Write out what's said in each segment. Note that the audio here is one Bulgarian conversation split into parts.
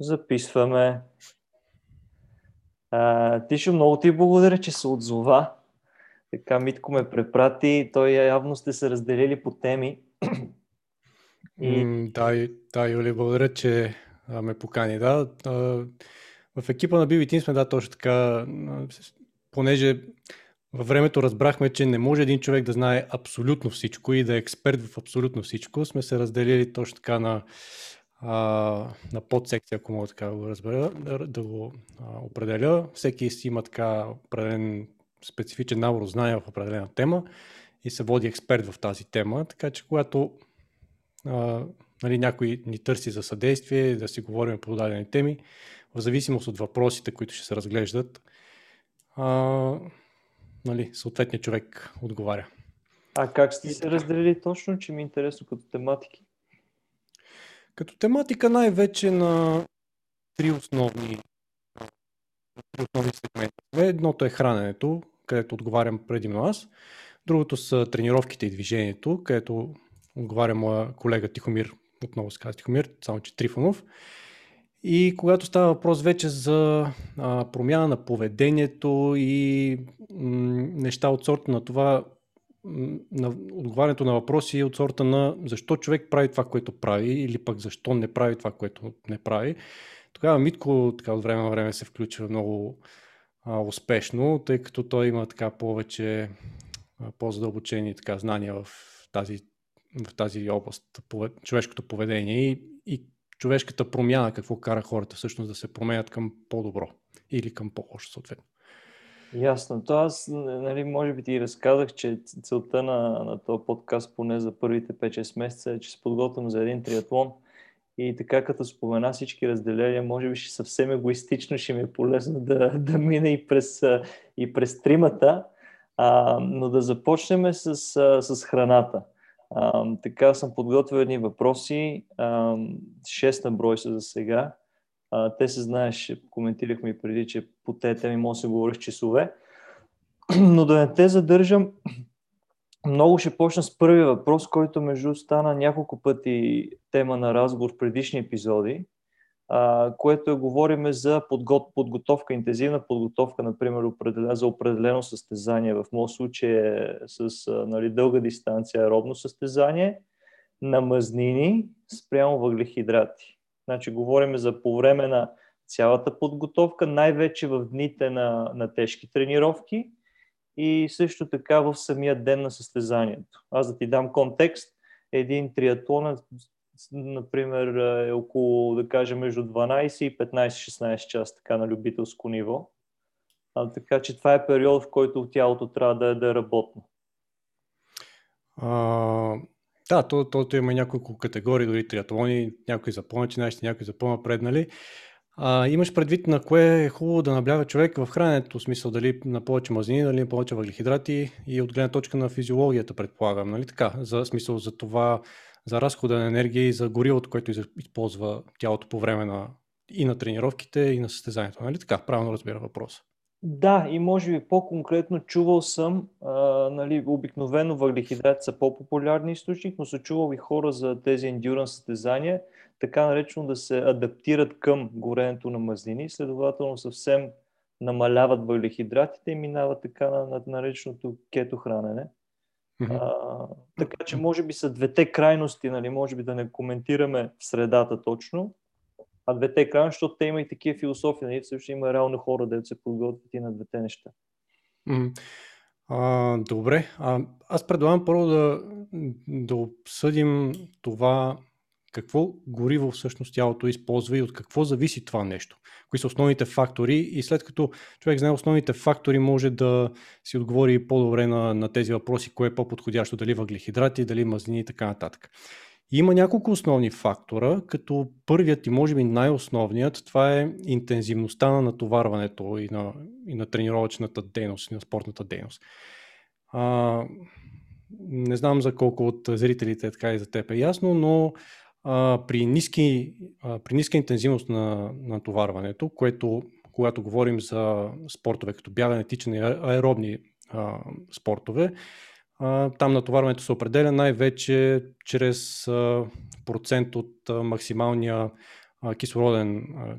Записваме. А, Тишо, много ти благодаря, че се отзова. Така Митко ме препрати. Той явно сте се разделили по теми. И... да, да, Юли, благодаря, че ме покани. Да, в екипа на BB Team сме, да, точно така, понеже във времето разбрахме, че не може един човек да знае абсолютно всичко и да е експерт в абсолютно всичко, сме се разделили точно така на, а, на подсекция, ако мога така да го разбера, да, да го а, определя. Всеки си има така определен специфичен набор знания в определена тема и се води експерт в тази тема, така че когато а, нали, някой ни търси за съдействие, да си говорим по дадени теми, в зависимост от въпросите, които ще се разглеждат, а, нали, съответният човек отговаря. А как сте се разделили точно, че ми е интересно като тематики? Като тематика най-вече на три основни, три основни сегмента. Едното е храненето, където отговарям предимно аз. Другото са тренировките и движението, където отговаря моя колега Тихомир, отново се казва Тихомир, само че Трифонов. И когато става въпрос вече за а, промяна на поведението и м, неща от сорта на това, м, на отговарянето на въпроси от сорта на защо човек прави това, което прави или пък защо не прави това, което не прави, тогава Митко така от време на време се включва много а, успешно, тъй като той има така повече а, по-задълбочени така, знания в тази, в тази област, човешкото поведение и, човешката промяна, какво кара хората всъщност да се променят към по-добро или към по-лошо съответно. Ясно. То аз, нали, може би ти разказах, че целта на, на този подкаст, поне за първите 5-6 месеца, е, че се подготвям за един триатлон. И така, като спомена всички разделения, може би ще съвсем егоистично ще ми е полезно да, да мина и през, и през тримата. А, но да започнем с, с храната. Така съм подготвил едни въпроси. А, на брой са за сега. А, те се знаеш, коментирахме и преди, че по тези теми може да се говори с часове. Но да не те задържам, много ще почна с първия въпрос, който между стана няколко пъти тема на разговор в предишни епизоди, което е говориме за подго... подготовка, интензивна подготовка, например, за определено състезание. В моят случай е с нали, дълга дистанция аеробно състезание на мазнини спрямо въглехидрати. Значи, говорим за по време на цялата подготовка, най-вече в дните на, на тежки тренировки и също така в самия ден на състезанието. Аз да ти дам контекст, един триатлон, например, е около, да кажем, между 12 и 15-16 часа, така на любителско ниво. А, така че това е период, в който тялото трябва да, е, да е работно. А, да, то, то, то има няколко категории, дори триатлони, някои за по-начинащи, някои за по-напреднали. А, имаш предвид на кое е хубаво да набляга човек в храненето, в смисъл дали на повече мазнини, дали на повече въглехидрати и от гледна точка на физиологията, предполагам, нали така? За смисъл за това, за разхода на енергия и за горивото, което използва тялото по време на и на тренировките, и на състезанието. Нали така? Правилно разбира въпроса. Да, и може би по-конкретно чувал съм, а, нали, обикновено въглехидрати са по-популярни източник, но са чувал и хора за тези ендюранс състезания, така наречено да се адаптират към горенето на мазнини, следователно съвсем намаляват въглехидратите и минават така на, на нареченото кето хранене. А, така че може би са двете крайности, нали, може би да не коментираме в средата точно, а двете крайности, защото те има и такива философии, нали, също има реално хора, да се подготвят и на двете неща. А, добре, а, аз предлагам първо да, да обсъдим това какво гориво всъщност тялото използва и от какво зависи това нещо. Кои са основните фактори и след като човек знае основните фактори, може да си отговори по-добре на, на тези въпроси, кое е по-подходящо, дали въглехидрати, дали мазнини и така нататък. Има няколко основни фактора, като първият и може би най-основният, това е интензивността на натоварването и на, и на тренировъчната дейност, и на спортната дейност. А, не знам за колко от зрителите е така и за теб е ясно, но при, ниски, при ниска интензивност на натоварването, което когато говорим за спортове като бягане, тичане, аеробни а, спортове, А, там натоварването се определя най-вече чрез а, процент от а, максималния а, кислороден, а,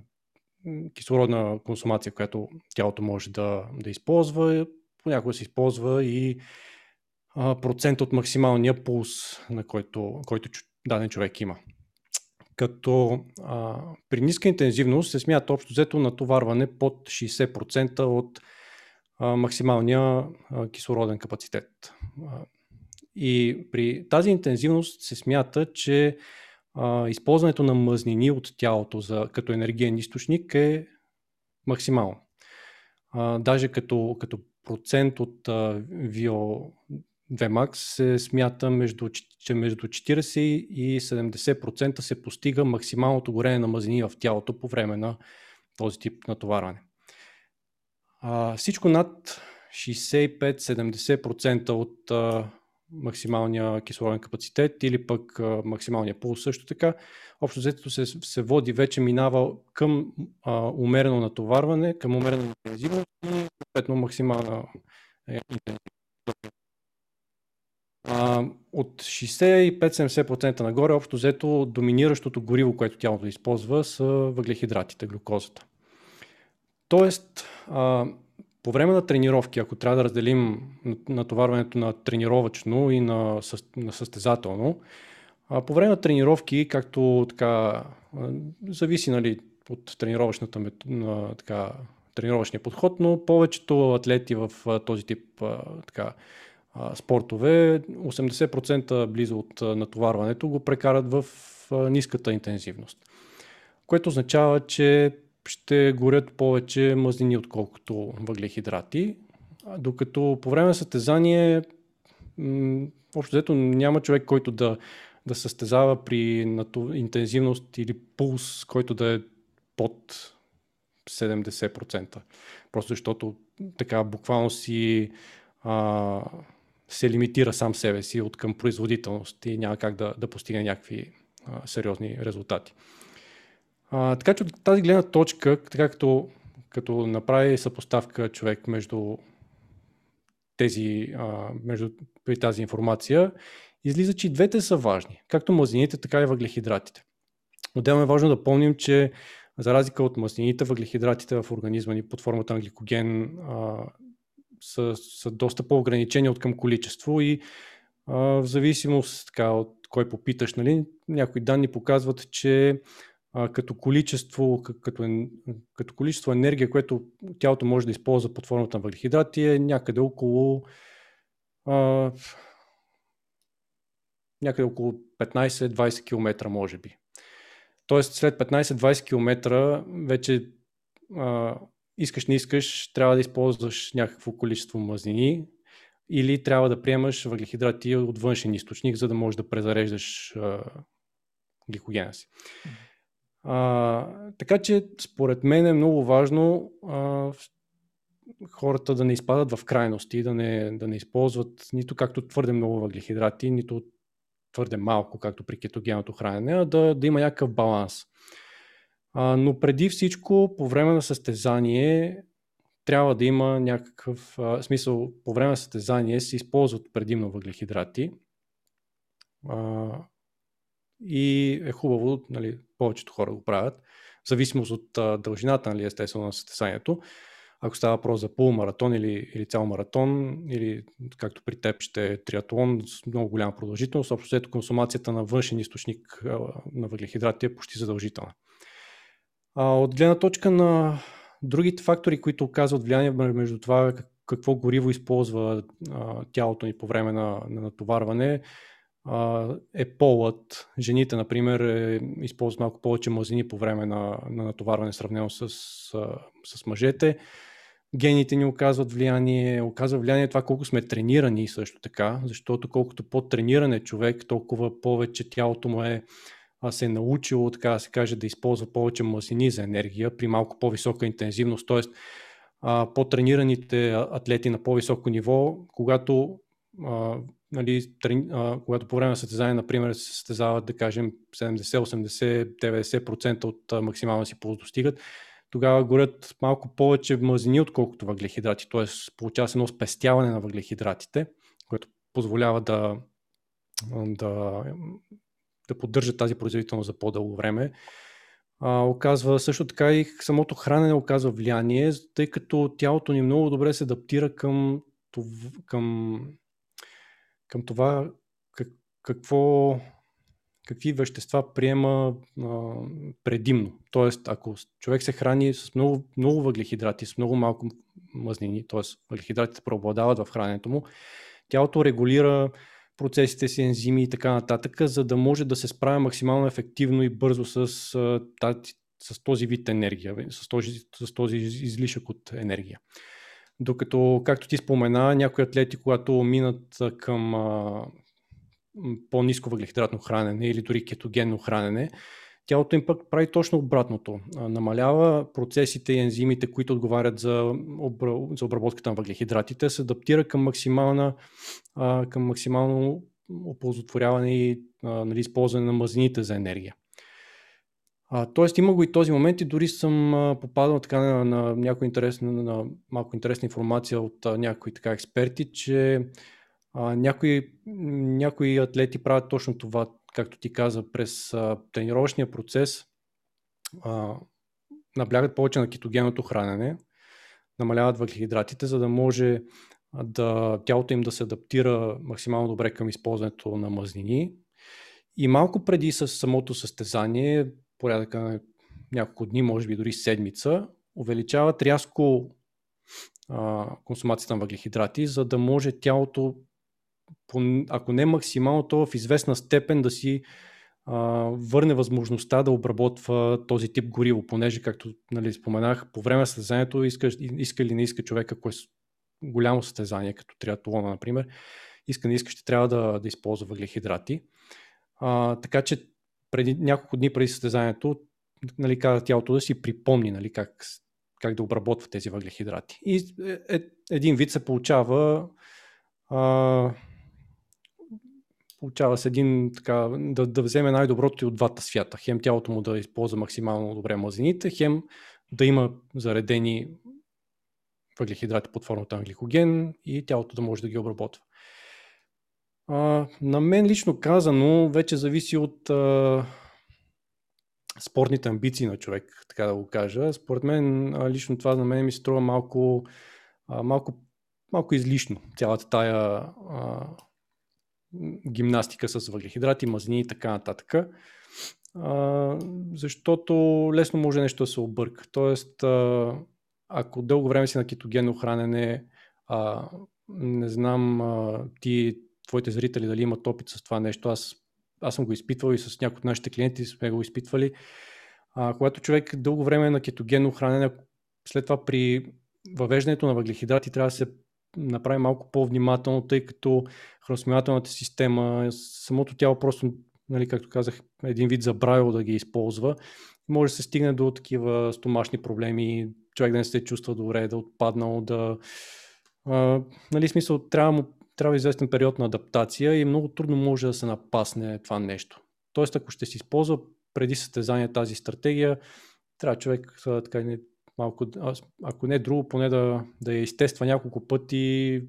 кислородна консумация, която тялото може да, да използва. Понякога се използва и а, процент от максималния пулс, на който, който даден човек има. Като а, при ниска интензивност се смята общо взето натоварване под 60% от а, максималния а, кислороден капацитет. И при тази интензивност се смята, че а, използването на мъзнини от тялото за, като енергиен източник е максимално. А, даже като, като процент от а, VO 2 max се смята, между, че между 40 и 70% се постига максималното горене на мазнини в тялото по време на този тип натоварване. А, всичко над 65-70% от а, максималния кислороден капацитет или пък а, максималния пулс също така. Общо взето се, се води вече минава към а, умерено натоварване, към умерена интензивност и съответно максимална е, интензивност. От 65-70% нагоре, общо взето, доминиращото гориво, което тялото използва, са въглехидратите, глюкозата. Тоест, а, по време на тренировки, ако трябва да разделим натоварването на тренировъчно и на, на състезателно, а по време на тренировки, както така, зависи нали, от тренировъчната на, така, тренировъчния подход, но повечето атлети в този тип така, спортове, 80% близо от натоварването го прекарат в ниската интензивност. Което означава, че ще горят повече мазнини, отколкото въглехидрати. Докато по време на състезание, общо взето няма човек, който да, да състезава при интензивност или пулс, който да е под 70%. Просто защото така буквално си а, се лимитира сам себе си от към производителност и няма как да, да постигне някакви а, сериозни резултати. А, така че от тази гледна точка, така като, като направи съпоставка човек между тези, а, между, при тази информация, излиза, че и двете са важни, както мазнините, така и въглехидратите. Отделно е важно да помним, че за разлика от маснините, въглехидратите в организма ни под формата на гликоген а, са, са доста по-ограничени от към количество и а, в зависимост така, от кой попиташ, нали, някои данни показват, че а, като, количество, като, като количество енергия, което тялото може да използва под формата на въглехидрати е някъде около а, някъде около 15-20 км, може би. Тоест след 15-20 км вече а, искаш не искаш, трябва да използваш някакво количество мазнини или трябва да приемаш въглехидрати от външен източник, за да можеш да презареждаш а, гликогена си. А, така че, според мен е много важно а, хората да не изпадат в крайности, да не, да не използват нито както твърде много въглехидрати, нито твърде малко, както при кетогенното хранене, а да, да има някакъв баланс. А, но преди всичко, по време на състезание, трябва да има някакъв а, смисъл. По време на състезание се използват предимно въглехидрати. А, и е хубаво, нали, повечето хора го правят, в зависимост от а, дължината, нали, естествено, на състезанието. Ако става въпрос за полумаратон или, или цял маратон, или както при теб ще е триатлон с много голяма продължителност, общо консумацията на външен източник а, на въглехидрати е почти задължителна. А, от гледна точка на другите фактори, които оказват влияние между това какво гориво използва а, тялото ни по време на, на натоварване, а, е полът. Жените, например, е, използват малко повече мазнини по време на, на натоварване, сравнено с, с, с мъжете. Гените ни оказват влияние, оказва влияние това колко сме тренирани също така, защото колкото по-трениран е човек, толкова повече тялото му е се е научило, така да се каже, да използва повече мазнини за енергия при малко по-висока интензивност. Тоест, по-тренираните атлети на по-високо ниво, когато, а, нали, трени, а, когато по време на състезание, например, се състезават, да кажем, 70, 80, 90% от а, максимална си полз достигат, тогава горят малко повече мазнини, отколкото въглехидрати. Т.е. получава се едно спестяване на въглехидратите, което позволява да, да, да поддържа тази производителност за по-дълго време. А, оказва също така и самото хранене оказва влияние, тъй като тялото ни много добре се адаптира към, към, към това как, какво, какви вещества приема а, предимно. Тоест, ако човек се храни с много, много въглехидрати, с много малко мазнини, т.е. въглехидратите преобладават в храненето му, тялото регулира процесите си, ензими и така нататък, за да може да се справя максимално ефективно и бързо с, с този вид енергия, с този, с този излишък от енергия. Докато, както ти спомена, някои атлети, когато минат към по-низко въглехидратно хранене или дори кетогенно хранене, тялото им пък прави точно обратното. Намалява процесите и ензимите, които отговарят за, за обработката на въглехидратите, се адаптира към, максимална, към максимално оползотворяване и нали, използване на мазнините за енергия. А, тоест има го и този момент и дори съм попадал така на, на, някои интересна, на, малко интересна информация от някои така експерти, че а, някои, някои атлети правят точно това, както ти каза, през тренировъчния процес а, наблягат повече на кетогенното хранене, намаляват въглехидратите, за да може да, тялото им да се адаптира максимално добре към използването на мазнини. И малко преди с самото състезание, порядъка на няколко дни, може би дори седмица, увеличават рязко а, консумацията на въглехидрати, за да може тялото ако не максимално, то в известна степен да си а, върне възможността да обработва този тип гориво, понеже, както нали, споменах, по време на състезанието иска, иска или не иска човека, ако е голямо състезание, като триатлона, например, иска не иска, ще трябва да, да използва въглехидрати. А, така че преди, няколко дни преди състезанието, нали, каза тялото да си припомни нали, как, как да обработва тези въглехидрати. И е, е, един вид се получава а, получава се един така, да, да вземе най-доброто и от двата свята. Хем тялото му да използва максимално добре мазините, хем да има заредени въглехидрати под формата на гликоген и тялото да може да ги обработва. А, на мен лично казано вече зависи от а, спортните амбиции на човек, така да го кажа. Според мен лично това на мен ми се струва малко, а, малко, малко излишно. Цялата тая а, гимнастика с въглехидрати, мазнини и така нататък. А, защото лесно може нещо да се обърка. Тоест, а, ако дълго време си на кетогенно хранене, а, не знам а, ти, твоите зрители дали имат опит с това нещо. Аз, аз съм го изпитвал и с някои от нашите клиенти сме го изпитвали. А, когато човек дълго време е на кетогенно хранене, след това при въвеждането на въглехидрати трябва да се направи малко по-внимателно, тъй като храносмилателната система, самото тяло просто, нали, както казах, един вид забравил да ги използва. Може да се стигне до такива стомашни проблеми, човек да не се чувства добре, да е отпаднал, да... А, нали, смисъл, трябва, му, трябва известен период на адаптация и много трудно може да се напасне това нещо. Тоест, ако ще си използва преди състезание тази стратегия, трябва човек така, малко, ако не друго, поне да, да я изтества няколко пъти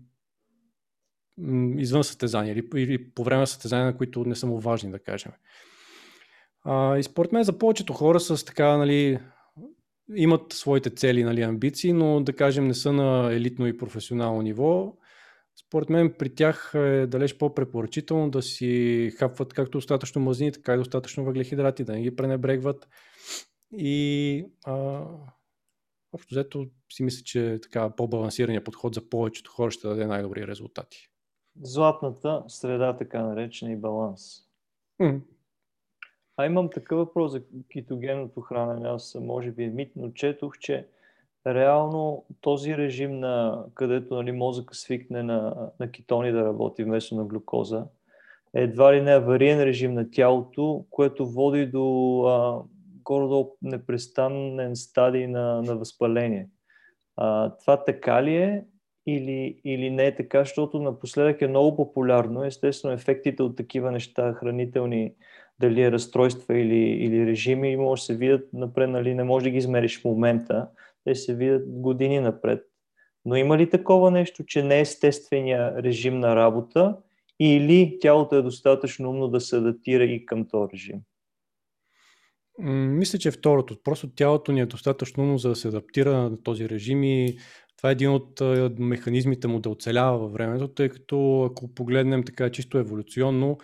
извън състезания или, или по време на състезания, на които не са му важни, да кажем. А, и според мен за повечето хора с така, нали, имат своите цели, нали, амбиции, но да кажем не са на елитно и професионално ниво. Според мен при тях е далеч по-препоръчително да си хапват както достатъчно мазнини, така и достатъчно въглехидрати, да не ги пренебрегват. И а, общо взето си мисля, че така по-балансирания подход за повечето хора ще даде най-добри резултати. Златната среда, така наречена и баланс. Mm. А имам такъв въпрос за кетогенното хранене. Аз може би е мит, но четох, че реално този режим, на, където нали, мозъка свикне на, на кетони да работи вместо на глюкоза, е едва ли не авариен режим на тялото, което води до а, горе-долу непрестанен стадий на, на възпаление. А, това така ли е или, или не е така, защото напоследък е много популярно. Естествено, ефектите от такива неща, хранителни, дали е разстройства или, или режими, може да се видят напред, нали, не може да ги измериш в момента, те се видят години напред. Но има ли такова нещо, че не е естествения режим на работа или тялото е достатъчно умно да се адаптира и към този режим? Мисля, че е второто. Просто тялото ни е достатъчно за да се адаптира на този режим и това е един от механизмите му да оцелява във времето, тъй като ако погледнем така чисто еволюционно,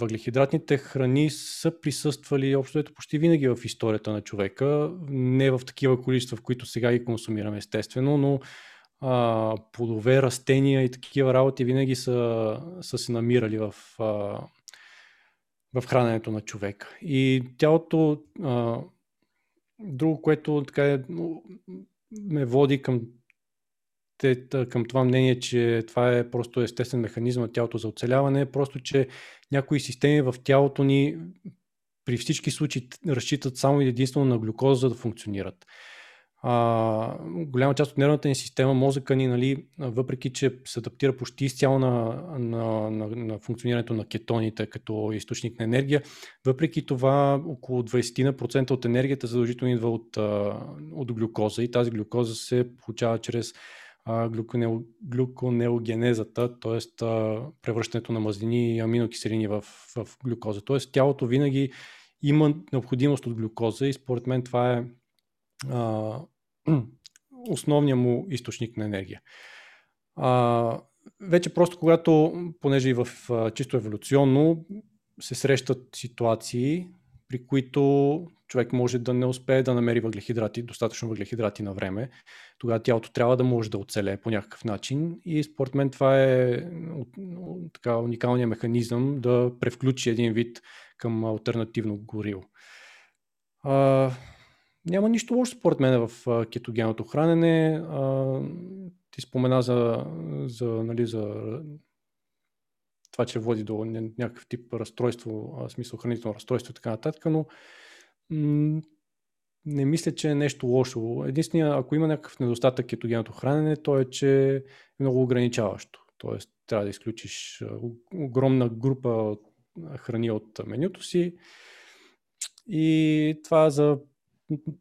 въглехидратните храни са присъствали общо ето почти винаги в историята на човека. Не в такива количества, в които сега ги консумираме естествено, но а, плодове, растения и такива работи винаги са, са се намирали в, а, в храненето на човека. И тялото, а, друго, което така е, ме води към, към това мнение, че това е просто естествен механизъм на тялото за оцеляване, е просто, че някои системи в тялото ни при всички случаи разчитат само и единствено на глюкоза, за да функционират а, голяма част от нервната ни система, мозъка ни, нали, въпреки че се адаптира почти изцяло на, на, на, на функционирането на кетоните като източник на енергия, въпреки това около 20% от енергията задължително идва от, от глюкоза и тази глюкоза се получава чрез глюконеогенезата, т.е. превръщането на мазнини и аминокиселини в, в глюкоза. Т.е. тялото винаги има необходимост от глюкоза и според мен това е основният му източник на енергия. А, вече просто когато, понеже и в а, чисто еволюционно се срещат ситуации, при които човек може да не успее да намери въглехидрати, достатъчно въглехидрати на време, тогава тялото трябва да може да оцелее по някакъв начин и според мен това е така уникалният механизъм да превключи един вид към альтернативно гориво. А, няма нищо лошо според мен в кетогеното хранене. Ти спомена за, за, нали, за това, че води до някакъв тип разстройство, смисъл хранително разстройство и така нататък, но не мисля, че е нещо лошо. Единствено, ако има някакъв недостатък кетогеното хранене, то е, че е много ограничаващо. Тоест, трябва да изключиш огромна група храни от менюто си. И това за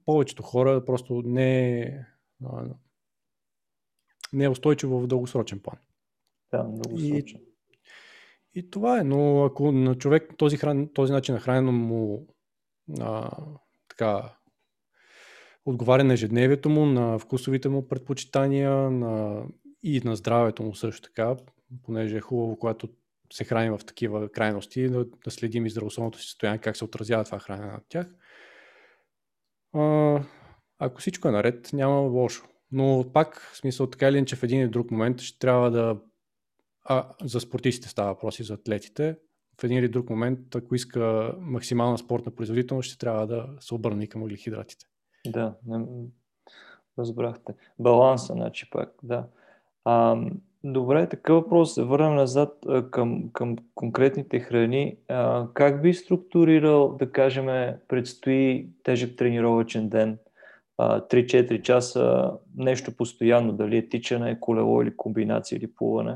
повечето хора просто не е, не е устойчиво в дългосрочен план. Да, дългосрочен. И, и това е, но ако на човек този, хран, този начин на хранено му а, така, отговаря на ежедневието му, на вкусовите му предпочитания на, и на здравето му също така, понеже е хубаво, когато се храним в такива крайности, да, да следим и здравословното си състояние, как се отразява това хранене на тях ако всичко е наред, няма лошо. Но пак, в смисъл така или иначе в един или друг момент ще трябва да... А, за спортистите става въпрос и за атлетите. В един или друг момент, ако иска максимална спортна производителност, ще трябва да се обърне към въглехидратите. Да, разбрахте. Баланса, значи пак, да. А, Добре, такъв въпрос. Се върнем назад към, към конкретните храни. А, как би структурирал, да кажем, предстои тежък тренировачен ден, 3-4 часа, нещо постоянно, дали е тичане, колело или комбинация или плуване?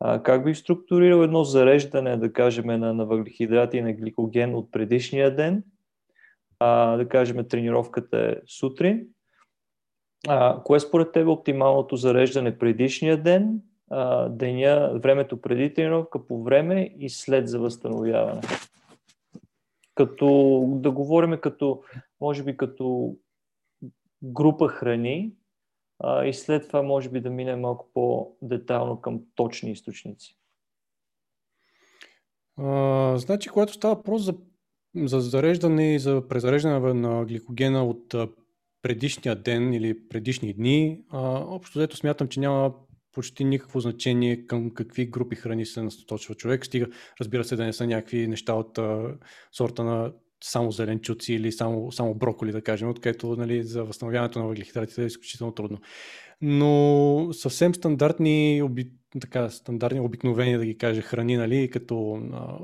А, как би структурирал едно зареждане, да кажем, на, на въглехидрати и на гликоген от предишния ден? А, да кажем, тренировката е сутрин, а, кое според теб е оптималното зареждане предишния ден деня, времето преди тренировка, по време и след за възстановяване. Като да говорим като, може би като група храни а, и след това може би да минем малко по-детално към точни източници. А, значи, когато става въпрос за, за зареждане и за презареждане на гликогена от предишния ден или предишни дни, а, общо взето смятам, че няма почти никакво значение към какви групи храни се насочва човек. Стига, разбира се, да не са някакви неща от а, сорта на само зеленчуци или само, само броколи, да кажем, откъдето нали, за възстановяването на въглехидратите е изключително трудно. Но съвсем стандартни, оби, така, стандартни обикновени, да ги кажа, храни, нали, като а,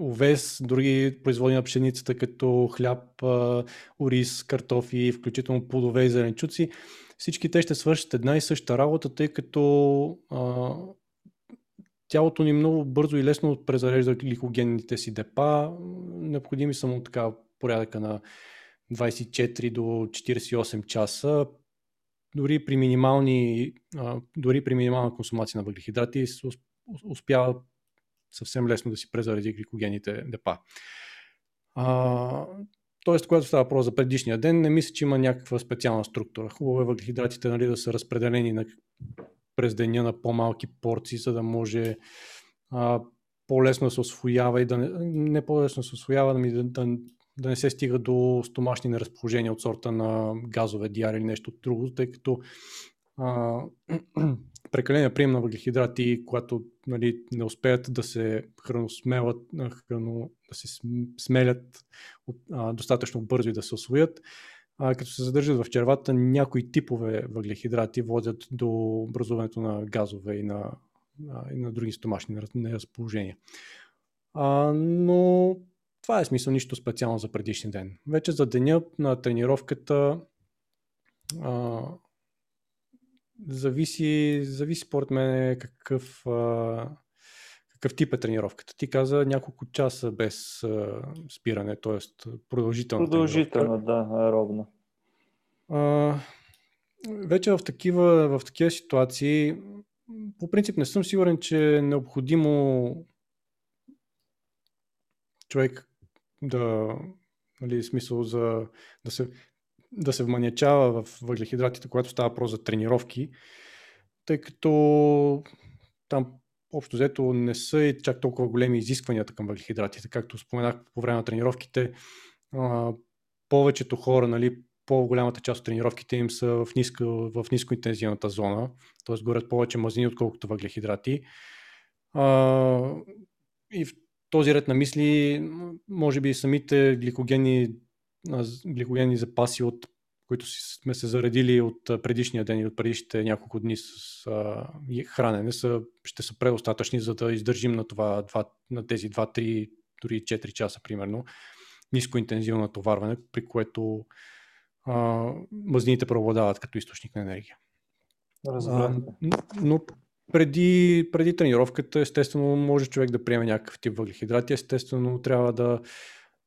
овес, други производни на пшеницата, като хляб, а, ориз, картофи, включително плодове и зеленчуци, всички те ще свършат една и съща работа, тъй като а, тялото ни много бързо и лесно презарежда гликогенните си депа. Необходими са му така порядъка на 24 до 48 часа. Дори при, минимални, а, дори при минимална консумация на въглехидрати успява съвсем лесно да си презареди гликогените депа. А, Тоест, когато става въпрос за предишния ден, не мисля, че има някаква специална структура. Хубаво е въглехидратите нали, да са разпределени на, през деня на по-малки порции, за да може а, по-лесно да се освоява и да не, не по-лесно да се освоява, ами да, да, да не се стига до стомашни неразположения от сорта на газове, диари или нещо друго, тъй като а, прекаления прием на въглехидрати, когато нали, не успеят да се храносмелят, храно, да се смелят а, достатъчно бързо и да се освоят, а, като се задържат в червата, някои типове въглехидрати водят до образуването на газове и на, а, и на други стомашни неразположения. А, но това е смисъл нищо специално за предишния ден. Вече за деня на тренировката а, зависи, зависи според мен какъв, а, какъв тип е тренировката. Ти каза няколко часа без а, спиране, т.е. продължителна Продължителна, да, аеробна. А, вече в такива, в такива ситуации по принцип не съм сигурен, че е необходимо човек да, нали, смисъл за да се да се вманячава в въглехидратите, когато става въпрос за тренировки, тъй като там общо взето не са и чак толкова големи изискванията към въглехидратите. Както споменах по време на тренировките, повечето хора, нали, по-голямата част от тренировките им са в, ниско, в нискоинтензивната зона, т.е. горят повече мазнини, отколкото въглехидрати. А, и в този ред на мисли, може би самите гликогени гликогенни запаси, от които сме се заредили от предишния ден и от предишните няколко дни с а, хранене, са, ще са предостатъчни, за да издържим на, това, два, на тези 2-3, дори 4 часа, примерно, ниско интензивно натоварване, при което а, мазнините преобладават като източник на енергия. А, но преди, преди тренировката, естествено, може човек да приеме някакъв тип въглехидрати. Естествено, трябва да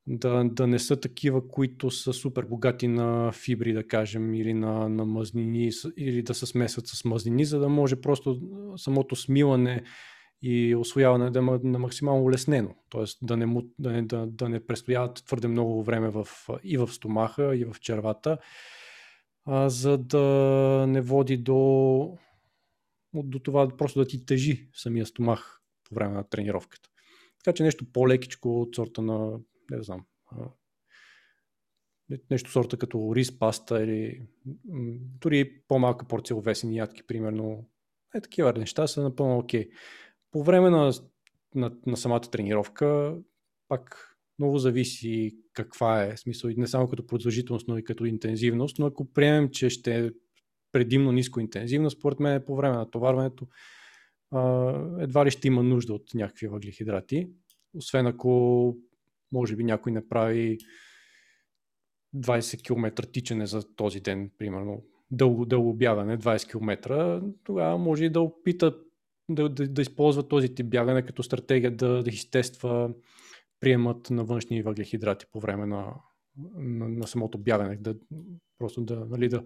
да, да не са такива, които са супер богати на фибри, да кажем, или на, на мазнини, или да се смесват с мазнини, за да може просто самото смиване и освояване да е на максимално улеснено. Тоест да не, да не, да, да не престояват твърде много време в, и в стомаха, и в червата, а, за да не води до, до това просто да ти тежи самия стомах по време на тренировката. Така че нещо по-лекичко от сорта на не знам, нещо сорта като рис паста или дори по-малка порция овесени ядки, примерно. Е, такива неща са напълно окей. По време на, на, на самата тренировка, пак много зависи каква е, смисъл не само като продължителност, но и като интензивност, но ако приемем, че ще е предимно ниско интензивно, според мен по време на товарването едва ли ще има нужда от някакви въглехидрати, освен ако може би някой направи 20 км тичане за този ден, примерно, дълго, дълго бягане, 20 км, тогава може и да опита да, да, да използва този тип бягане като стратегия да, да изтества приемат на външни въглехидрати по време на, на, на самото бягане. Да, просто да, нали, да,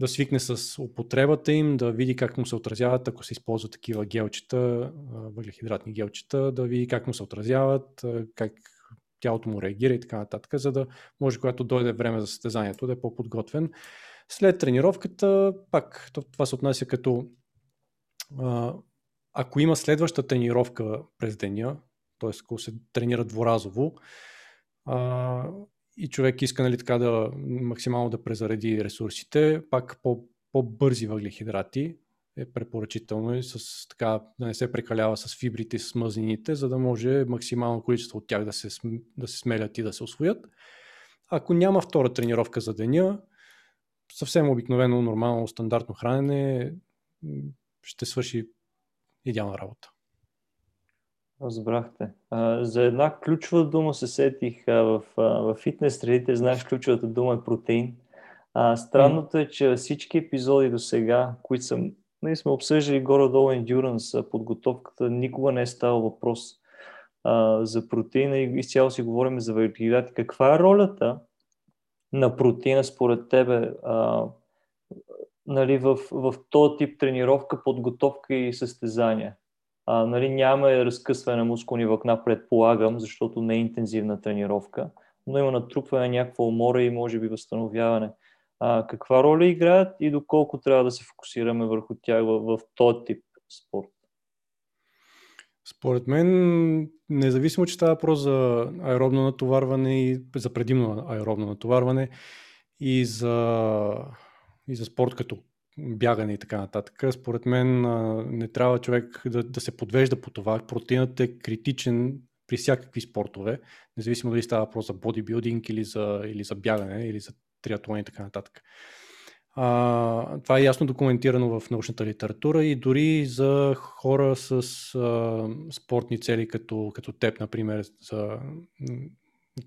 да свикне с употребата им, да види как му се отразяват, ако се използват такива гелчета, въглехидратни гелчета, да види как му се отразяват, как тялото му реагира и така нататък, за да може, когато дойде време за състезанието, да е по-подготвен. След тренировката, пак това се отнася като ако има следваща тренировка през деня, т.е. ако се тренира дворазово, а, и човек иска нали, така да максимално да презареди ресурсите, пак по, по-бързи въглехидрати, е препоръчително и с, така, да не се прекалява с фибрите с мазнините, за да може максимално количество от тях да се, да се смелят и да се освоят. Ако няма втора тренировка за деня, съвсем обикновено, нормално, стандартно хранене ще свърши идеална работа. Разбрахте. За една ключова дума се сетих а, в, в фитнес средите. Знаеш, ключовата дума е протеин. Странното е, че всички епизоди до сега, които съм ние сме обсъждали горе-долу endurance, подготовката, никога не е ставал въпрос а, за протеина и изцяло си говорим за въглехидрати. Каква е ролята на протеина според тебе а, нали, в, в този тип тренировка, подготовка и състезания? А, нали, няма разкъсване на мускулни влакна, предполагам, защото не е интензивна тренировка, но има натрупване на някаква умора и може би възстановяване. А, каква роля играят и доколко трябва да се фокусираме върху тях в, в този тип спорт? Според мен, независимо, че става въпрос за аеробно натоварване и за предимно аеробно натоварване и за, и за спорт като бягане и така нататък, според мен не трябва човек да, да се подвежда по това. Протеинът е критичен при всякакви спортове, независимо дали става въпрос за бодибилдинг или за, или за бягане, или за триатлон и така нататък. А, това е ясно документирано в научната литература и дори за хора с а, спортни цели, като, като теб, например, за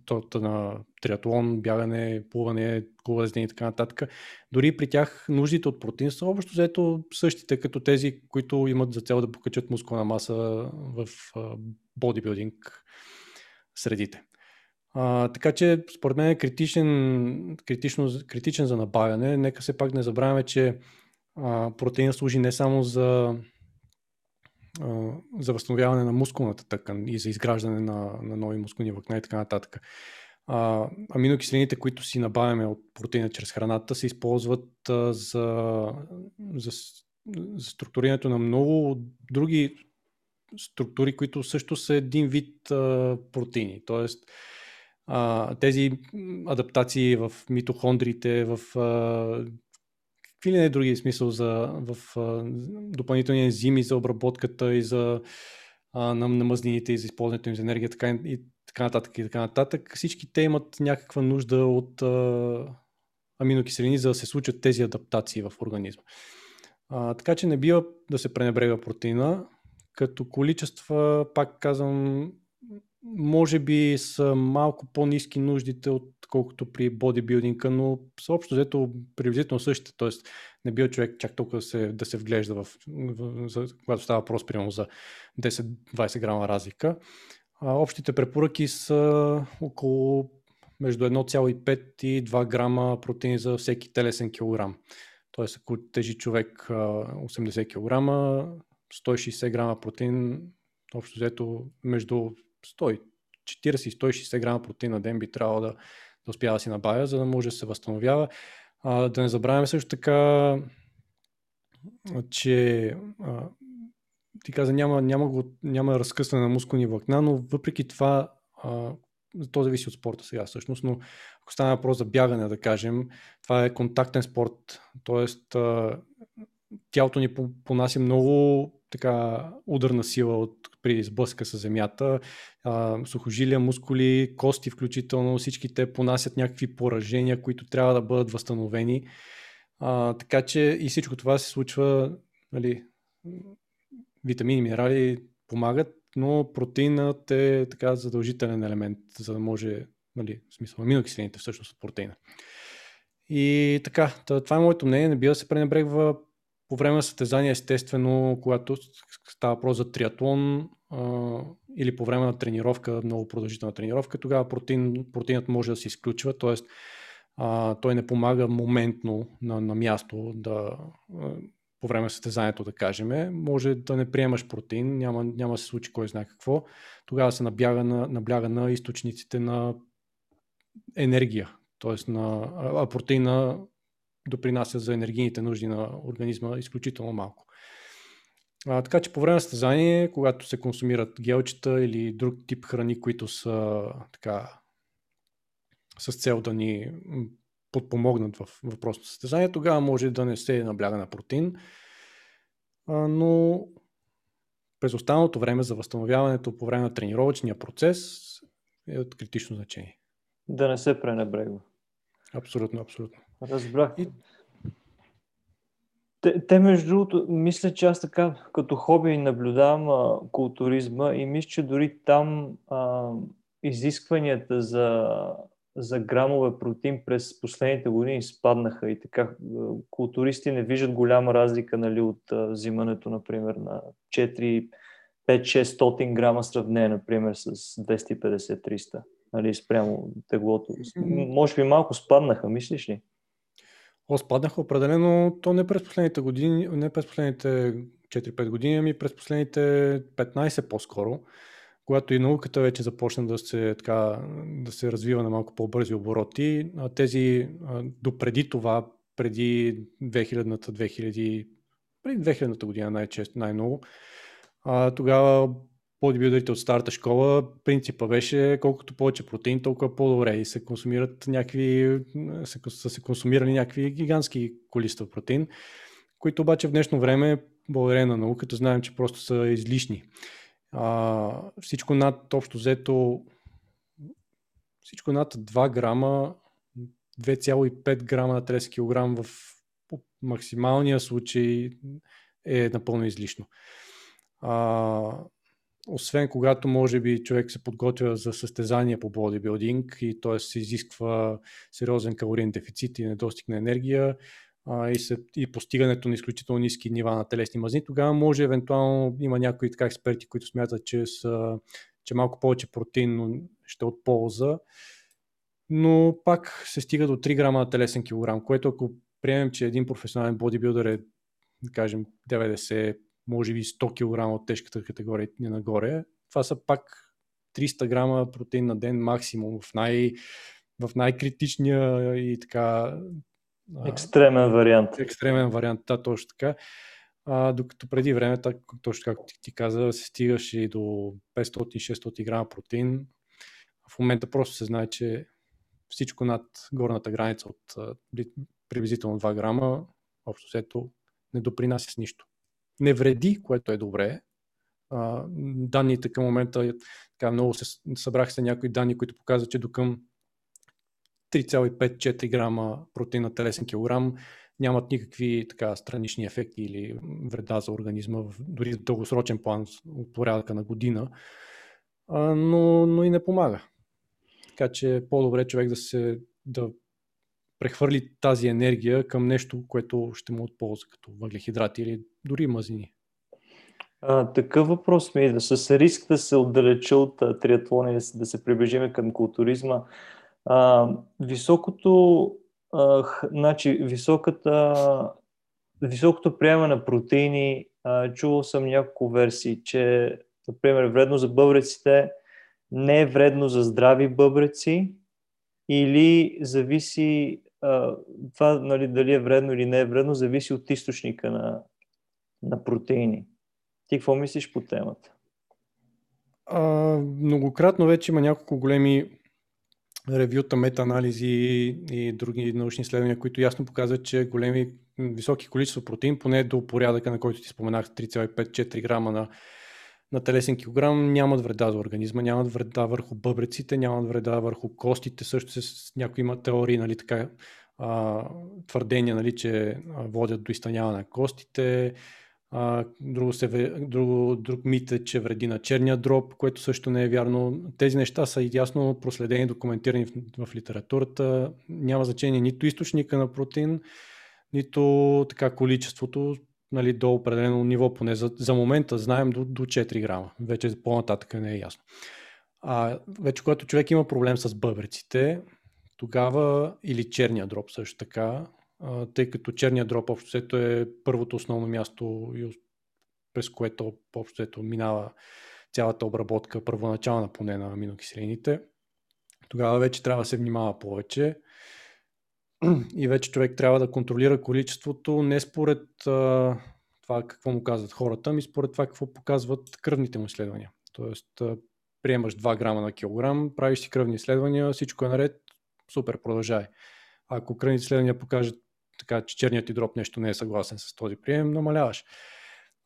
тото на триатлон, бягане, плуване, колезне и така нататък. Дори при тях нуждите от протеин са общо взето същите, като тези, които имат за цел да покачат мускулна маса в бодибилдинг средите. А, така че, според мен е критичен, критично, критичен за набавяне. Нека се пак не забравяме, че а, протеин служи не само за, а, за възстановяване на мускулната тъкан и за изграждане на, на нови мускулни влакна и така нататък. А, аминокиселините, които си набавяме от протеина чрез храната, се използват а, за, за, за структурирането на много други структури, които също са един вид а, протеини. Тоест, а, тези адаптации в митохондриите, в а, какви ли не други смисъл за в а, допълнителни ензими за обработката и за а, на, на и за използването им за енергия така, и така нататък и така нататък. Всички те имат някаква нужда от а, аминокиселини, за да се случат тези адаптации в организма. А, така че не бива да се пренебрега протеина. Като количества, пак казвам, може би са малко по-низки нуждите, отколкото при бодибилдинга, но общо взето приблизително същите. Т.е. не бил човек чак толкова да се, да се вглежда в, в, за, когато става въпрос примерно за 10-20 грама разлика. А, общите препоръки са около между 1,5 и 2 грама протеин за всеки телесен килограм. Тоест, ако тежи човек 80 кг, 160 грама протеин, общо взето между 140 и 160 грама протеин на ден би трябвало да, да успява да си набавя, за да може да се възстановява. А, да не забравяме също така, че а, ти каза, няма, няма, го, няма разкъсване на мускулни влакна, но въпреки това, а, то зависи от спорта сега всъщност, но ако стане въпрос за бягане, да кажем, това е контактен спорт, т.е. тялото ни понася много така ударна сила от при сблъска с земята, а, сухожилия, мускули, кости включително, всички те понасят някакви поражения, които трябва да бъдат възстановени. А, така че и всичко това се случва, нали, витамини, минерали помагат, но протеинът е така задължителен елемент, за да може, нали, в смисъл, аминокиселините всъщност от протеина. И така, това е моето мнение, не бива да се пренебрегва по време на състезание, естествено, когато става въпрос за триатлон а, или по време на тренировка, много продължителна тренировка, тогава протеин, протеинът може да се изключва, т.е. той не помага моментно на, на място да, по време на състезанието, да кажем. Може да не приемаш протеин, няма, няма да се случи кой знае какво. Тогава се набляга на, набляга на източниците на енергия, т.е. на а протеина допринася за енергийните нужди на организма изключително малко. А, така че по време на състезание, когато се консумират гелчета или друг тип храни, които са така с цел да ни подпомогнат в въпросното състезание, тогава може да не се набляга на протеин, а, но през останалото време за възстановяването по време на тренировъчния процес е от критично значение. Да не се пренебрегва. Абсолютно, абсолютно. Разбрах. И... Те, те, между другото, мисля, че аз така като хоби наблюдавам а, културизма и мисля, че дори там а, изискванията за, за грамове протеин през последните години спаднаха и така културисти не виждат голяма разлика нали, от а, взимането, например, на 4 5-600 грама сравнение, например, с 250-300, нали, спрямо теглото. Може би малко спаднаха, мислиш ли? О, спаднаха определено, то не през последните години, не през последните 4-5 години, ами през последните 15 по-скоро, когато и науката вече започна да се, така, да се развива на малко по-бързи обороти, тези допреди това, преди 2000-та, 2000, преди 2000-та година най-често, най-много, тогава бодибилдерите от старата школа, принципа беше колкото повече протеин, толкова по-добре и се консумират някакви, са се консумирали някакви гигантски количества протеин, които обаче в днешно време, благодарение на науката, знаем, че просто са излишни. А, всичко над общо взето всичко над 2 грама 2,5 грама на 30 кг в максималния случай е напълно излишно. А, освен когато може би човек се подготвя за състезание по бодибилдинг и т.е. се изисква сериозен калориен дефицит и недостиг на енергия а, и, се, и постигането на изключително ниски нива на телесни мазни, тогава може евентуално има някои така експерти, които смятат, че, са, че малко повече протеин ще е от полза, но пак се стига до 3 грама на телесен килограм, което ако приемем, че един професионален бодибилдър е, да кажем, 90 може би 100 кг от тежката категория и нагоре. Това са пак 300 грама протеин на ден максимум в, най, в най-критичния и така... Екстремен вариант. Екстремен вариант, да, точно така. А, докато преди време, так, точно както ти, ти каза, се стигаше и до 500-600 грама протеин. В момента просто се знае, че всичко над горната граница от приблизително 2 грама, общо взето, не допринася с нищо не вреди, което е добре. Данните към момента, така много се събрах се някои данни, които показват, че до към 3,5-4 грама протеин на телесен килограм нямат никакви така странични ефекти или вреда за организма, дори в дългосрочен план от порядъка на година, но, но и не помага. Така че е по-добре човек да се да прехвърли тази енергия към нещо, което ще му отползва, като въглехидрати или дори мазнини. А, такъв въпрос ми е, с риск да се отдалеча от триатлона и да се, приближиме към културизма. А, високото, а, значи, високата, високото приемане на протеини, а, чувал съм няколко версии, че, например, вредно за бъбреците, не е вредно за здрави бъбреци, или зависи това нали, дали е вредно или не е вредно, зависи от източника на, на протеини. Ти какво мислиш по темата? А, многократно вече има няколко големи ревюта, метаанализи и други научни изследвания, които ясно показват, че големи, високи количества протеин, поне до порядъка, на който ти споменах, 3,5-4 грама на, на телесен килограм, нямат вреда за организма, нямат вреда върху бъбреците, нямат вреда върху костите, също с някои има теории, нали, така, а, твърдения, нали, че водят до изтъняване на костите, а, друго, се, друго, друг мит е, че вреди на черния дроб, което също не е вярно. Тези неща са ясно проследени, документирани в, в литературата. Няма значение нито източника на протеин, нито така количеството нали, до определено ниво, поне за, за момента знаем до, до 4 грама. Вече по-нататък не е ясно. А, вече когато човек има проблем с бъбреците, тогава или черния дроб също така, тъй като черния дроп общо е първото основно място, през което общо минава цялата обработка, първоначална поне на аминокиселините. Тогава вече трябва да се внимава повече и вече човек трябва да контролира количеството не според това какво му казват хората, ми според това какво показват кръвните му изследвания. Тоест, приемаш 2 грама на килограм, правиш си кръвни изследвания, всичко е наред, супер, продължай. Ако кръвните изследвания покажат така, че черният ти дроп нещо не е съгласен с този прием, намаляваш.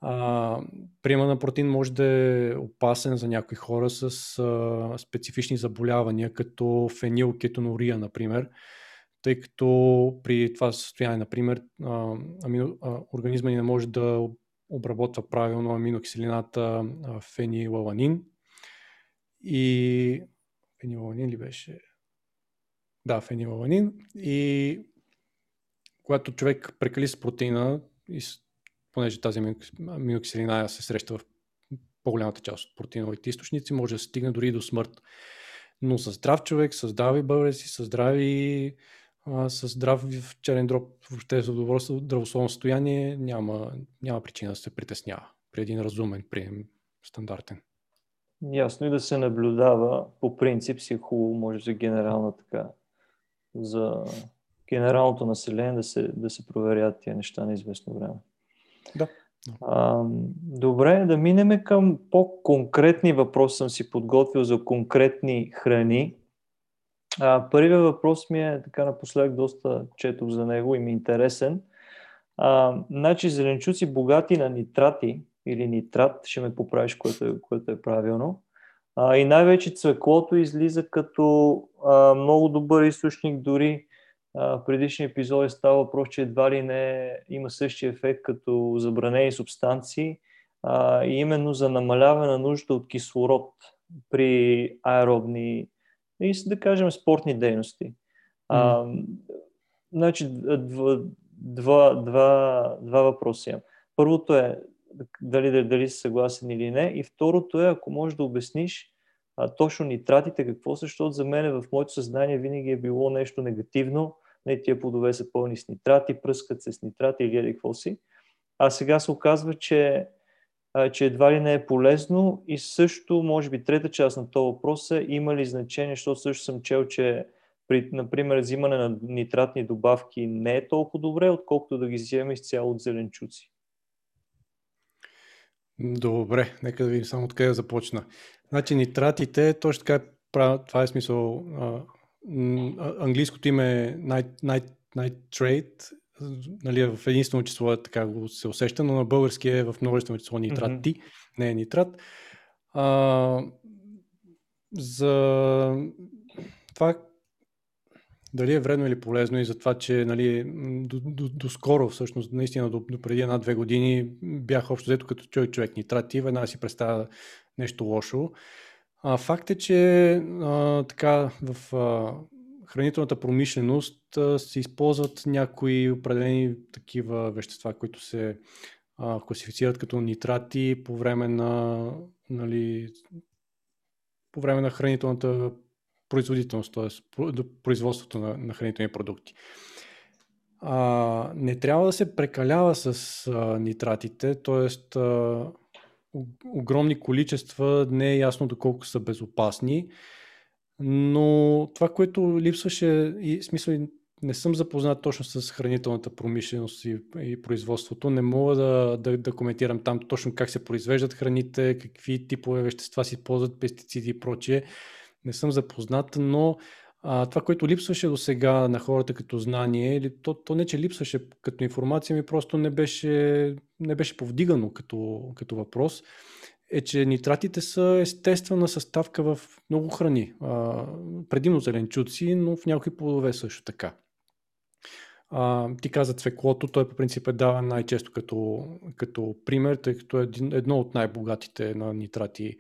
А, приема на протеин може да е опасен за някои хора с а, специфични заболявания, като фенилкетонурия, например, тъй като при това състояние, например, амино, организма ни не може да обработва правилно аминокиселината фенилаланин и фенилаланин ли беше? Да, фенилаланин. И когато човек прекали с протеина, и понеже тази аминокиселина се среща в по-голямата част от протеиновите източници, може да стигне дори до смърт. Но с здрав човек, с здрави бъбреци, с здрави а, с здрав черен дроб въобще за добро здравословно състояние няма, няма причина да се притеснява при един разумен прием, стандартен. Ясно и да се наблюдава по принцип си е хубаво, може за генерална така, за генералното население да се, да се проверят тия неща на известно време. Да. А, добре, да минеме към по-конкретни въпроси. Съм си подготвил за конкретни храни. Първият въпрос ми е, така напоследък доста четох за него и ми е интересен. А, значи зеленчуци богати на нитрати или нитрат, ще ме поправиш, което е, което е правилно. А, и най-вече цвеклото излиза като а, много добър източник, дори а, предишни епизоди става въпрос, че едва ли не има същия ефект като забранени субстанции а, и именно за намаляване на нужда от кислород при аеробни и да кажем спортни дейности. Mm. А, значи, два, два, два, два въпроса имам. Първото е дали, дали, дали си съгласен или не. И второто е, ако можеш да обясниш а, точно нитратите какво са, защото за мен в моето съзнание винаги е било нещо негативно. Не, тия плодове са пълни с нитрати, пръскат се с нитрати или какво си. А сега се оказва, че, че едва ли не е полезно и също, може би, трета част на този въпрос е има ли значение, защото също съм чел, че при, например, взимане на нитратни добавки не е толкова добре, отколкото да ги вземем изцяло от зеленчуци. Добре, нека да видим само откъде започна. Значи нитратите, точно така, това е смисъл, английското име е nitrate, нали, в единствено число е така го се усеща, но на български е в множествено число нитрати, mm-hmm. не е нитрат. А, за това дали е вредно или полезно и за това, че нали, до, до, до скоро, всъщност, наистина до, до преди една-две години бях общо взето като човек човек нитрати, веднага си представя нещо лошо. А, факт е, че а, така в а, хранителната промишленост се използват някои определени такива вещества, които се а, класифицират като нитрати по време на нали, по време на хранителната производителност, т.е. производството на, на хранителни продукти. А, не трябва да се прекалява с а, нитратите, т.е. огромни количества, не е ясно доколко са безопасни, но това, което липсваше, и смисъл не съм запознат точно с хранителната промишленост и, и производството, не мога да, да, да коментирам там точно как се произвеждат храните, какви типове вещества си ползват, пестициди и прочие. Не съм запознат, но а, това, което липсваше до сега на хората като знание, то, то не, че липсваше като информация, ми просто не беше, не беше повдигано като, като въпрос, е, че нитратите са естествена съставка в много храни. Предимно зеленчуци, но в някои плодове също така. Ти каза цвеклото, той по принцип е дава най-често като, като пример, тъй като е едно от най-богатите на нитрати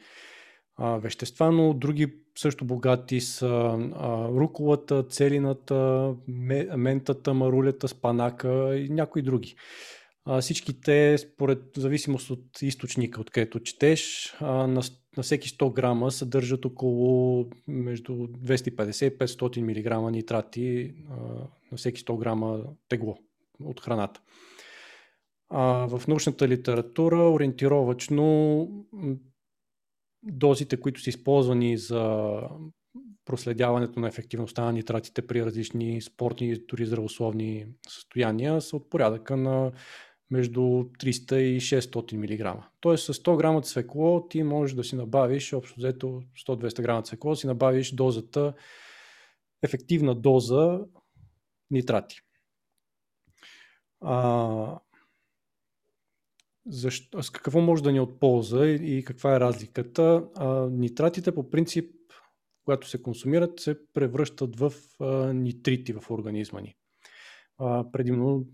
вещества, но други също богати са руколата, целината, ментата, марулята, спанака и някои други. А, всички те, според зависимост от източника, откъдето четеш, на, на всеки 100 грама съдържат около между 250 и 500 мг нитрати на всеки 100 грама тегло от храната. А, в научната литература ориентировачно дозите, които са използвани за проследяването на ефективността на нитратите при различни спортни, дори здравословни състояния са от порядъка на между 300 и 600 мг. Тоест с 100 грама цвекло ти можеш да си набавиш, общо взето 100-200 грама цвекло, си набавиш дозата, ефективна доза нитрати. А, защо, с какво може да ни от полза и, и каква е разликата? А, нитратите по принцип, когато се консумират, се превръщат в а, нитрити в организма ни. А, предимно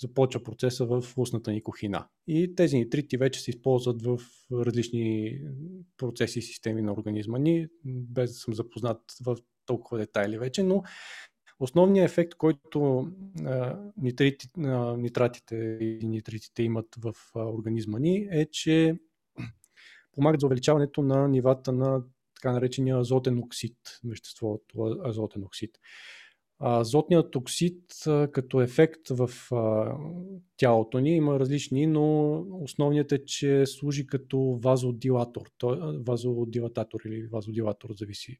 започва процеса в устната ни кухина. И тези нитрити вече се използват в различни процеси и системи на организма ни, без да съм запознат в толкова детайли вече, но Основният ефект, който а, нитрити, а, нитратите и нитритите имат в а, организма ни е, че помагат за увеличаването на нивата на така наречения азотен оксид, веществото азотен оксид. Азотният оксид като ефект в тялото ни има различни, но основният е, че служи като вазодилатор, вазодилататор или вазодилатор, зависи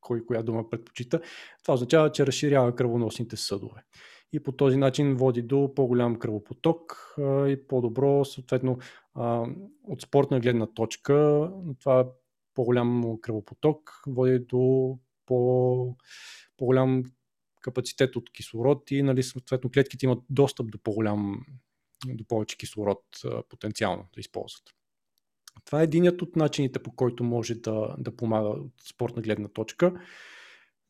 кой коя дума предпочита. Това означава, че разширява кръвоносните съдове. И по този начин води до по-голям кръвопоток и по-добро, съответно, от спортна гледна точка, това по-голям кръвопоток води до по, по-голям капацитет от кислород и нали, съответно клетките имат достъп до по-голям до повече кислород потенциално да използват. Това е единият от начините по който може да, да помага от спортна гледна точка.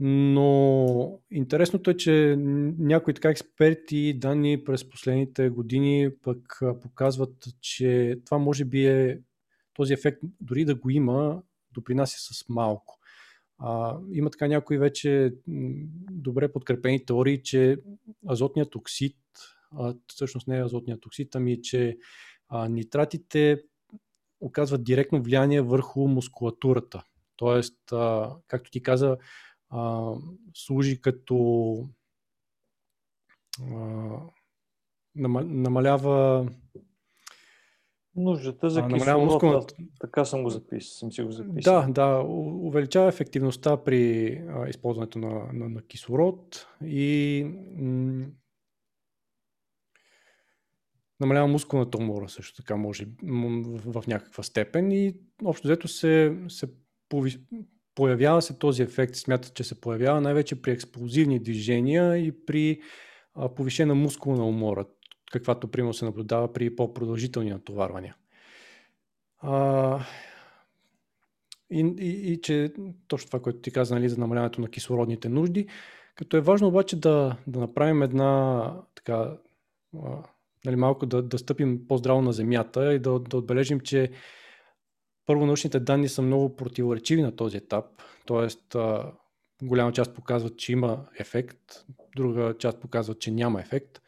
Но интересното е, че някои така експерти и данни през последните години пък показват, че това може би е този ефект, дори да го има, допринася с малко. А, има така някои вече добре подкрепени теории, че азотният оксид, а, всъщност не е азотният оксид, ами че а, нитратите оказват директно влияние върху мускулатурата. Тоест, а, както ти каза, а, служи като а, намалява Нуждата за кислород, мускулната... така съм го записал, съм си го записал. Да, да, увеличава ефективността при а, използването на, на, на кислород и м- намалява мускулната умора също така може в, в някаква степен. И общо взето се, се пови, появява се този ефект, смятат, че се появява най-вече при експлозивни движения и при повишена мускулна умора каквато примерно се наблюдава при по-продължителни натоварвания. А, и, и, и че точно това, което ти каза нали, за намаляването на кислородните нужди, като е важно обаче да, да направим една така, а, нали, малко да, да стъпим по-здраво на земята и да, да отбележим, че първо научните данни са много противоречиви на този етап, т.е. голяма част показват, че има ефект, друга част показват, че няма ефект